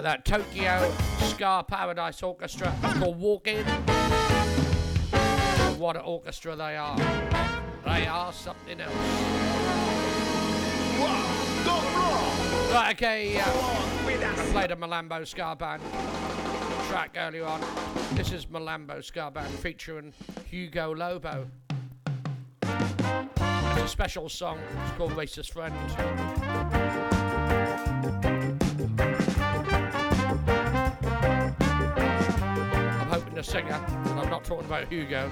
that? Tokyo Ska Paradise Orchestra. Called Walk In. What an orchestra they are. They are something else. Right, okay. Uh, I played a Malambo Ska Band track earlier on. This is Malambo Ska Band featuring Hugo Lobo. It's a special song. It's called Racist Friend. The singer, and I'm not talking about Hugo,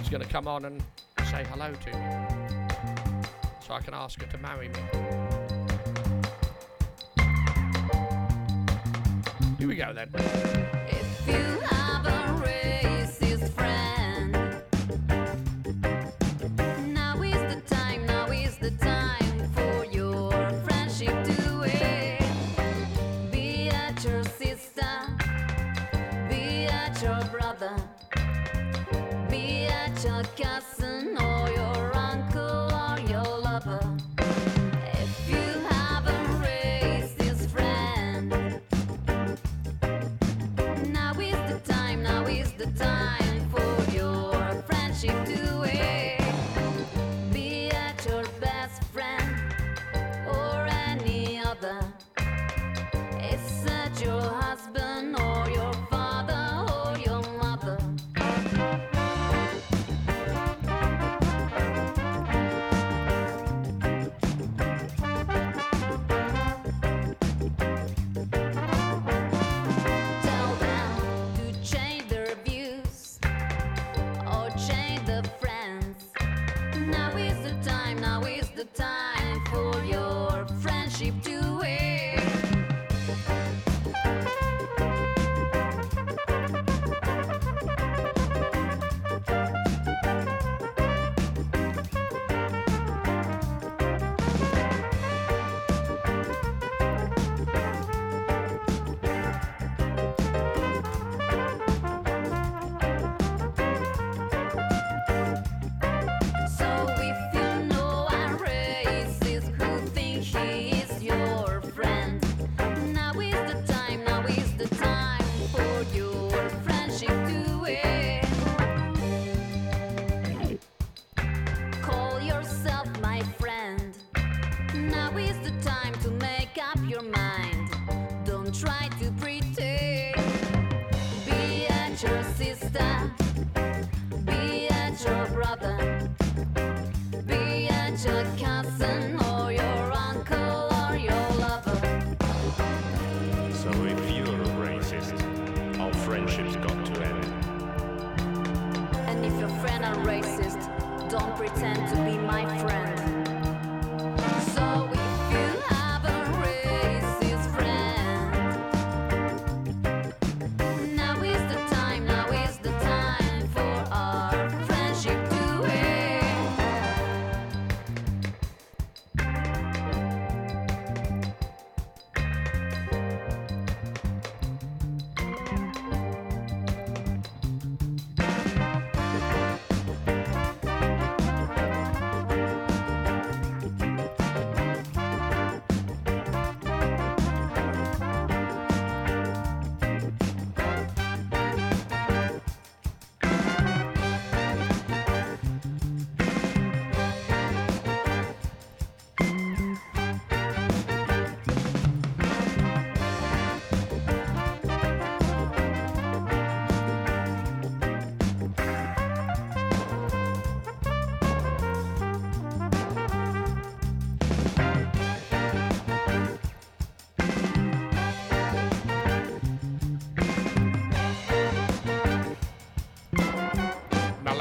is going to come on and say hello to me. So I can ask her to marry me. Here we go then.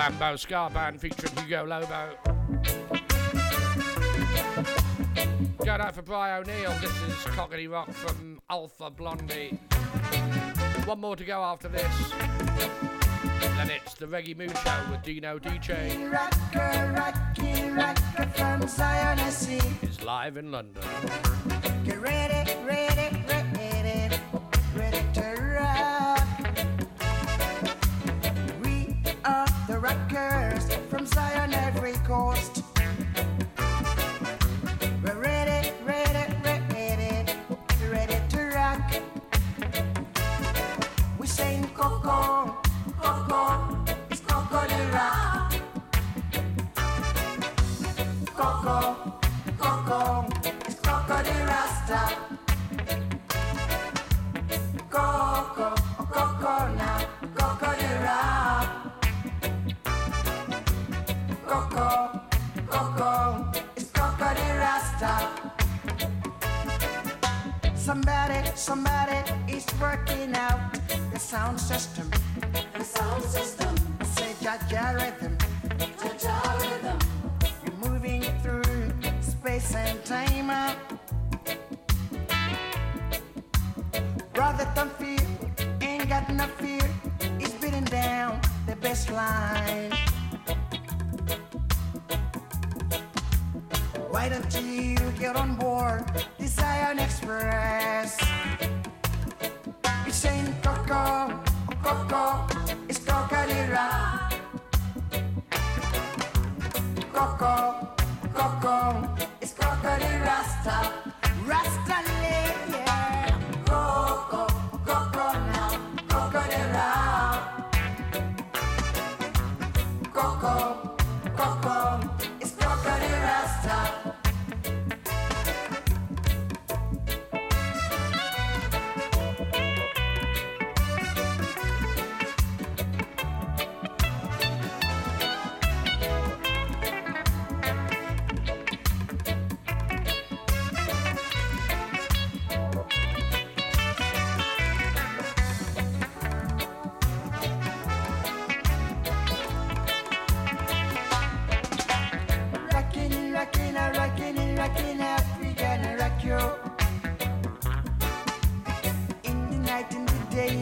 Malambo Ska Band featuring Hugo Lobo. Going out for Brian O'Neill. This is Cocody Rock from Alpha Blondy. One more to go after this. Then it's the Reggae Mood Show with Dino DJ. Rocker, rocky, rocker from Zion, I. It's live in London. Get ready, ready, ready,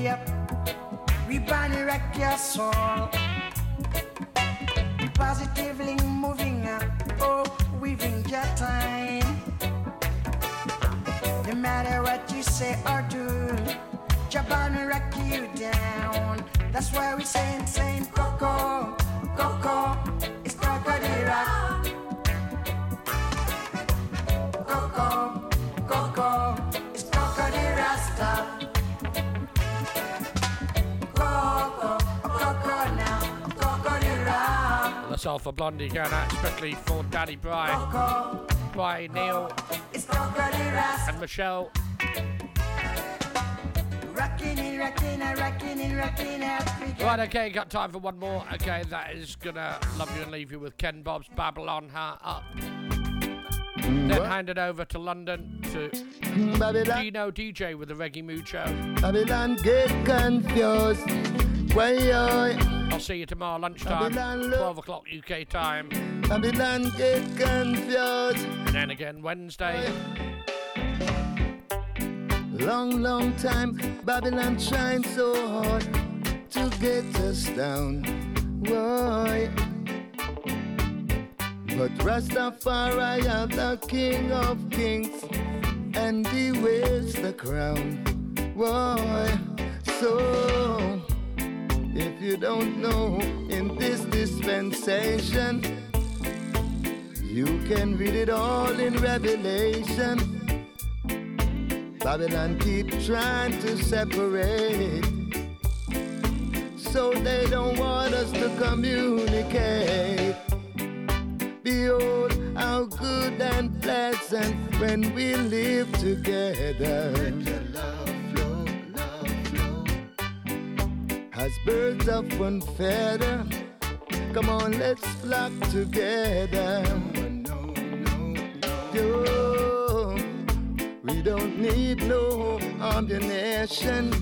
up, we gonna rock your soul. Positively moving up, oh, weaving your time. No matter what you say or do, Jabana rock you down. That's why we say, saying Coco, Coco, For Blondy going out, especially for Daddy Brian, Brian Neil, and Michelle. Rockin' it, rockin' it, rockin' it, rockin' it. Right, okay, got time for one more. Okay, that is gonna love you and leave you with Ken Bob's Babylon Heart Up. Then what? hand it over to London to Babylon. Dino DJ with the Reggae Mood Show. Babylon get confused. Why yo? Uh, I'll see you tomorrow lunchtime, 12 o'clock UK time. Babylon get confused. And then again Wednesday. Long, long time Babylon trying so hard to get us down. Why? But Rastafari are the King of Kings, and he wears the crown. Why? So, if you don't know, in this dispensation, you can read it all in Revelation. Babylon keep trying to separate. So they don't want us to communicate. Behold how good and pleasant when we live together. As birds of one feather, come on, let's flock together. Yo, we don't need no ammunition.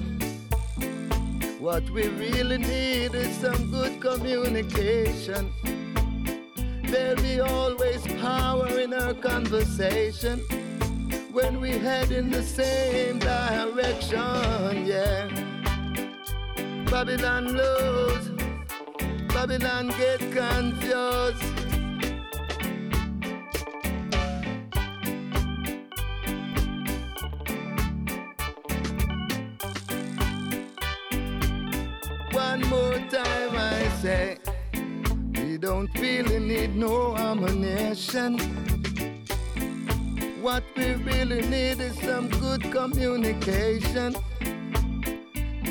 What we really need is some good communication. There'll be always power in our conversation when we head in the same direction, yeah. Babylon lose, Babylon get confused. One more time I say, we don't really need no ammunition. What we really need is some good communication.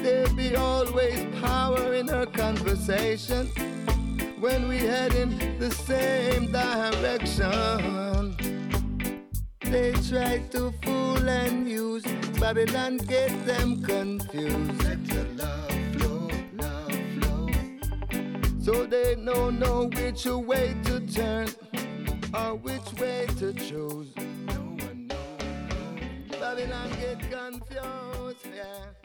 There'll be always power in our conversation when we head in the same direction. They try to fool and use Babylon, get them confused. Let the love flow, love flow. So they don't know which way to turn or which way to choose. No one knows. Babylon get confused.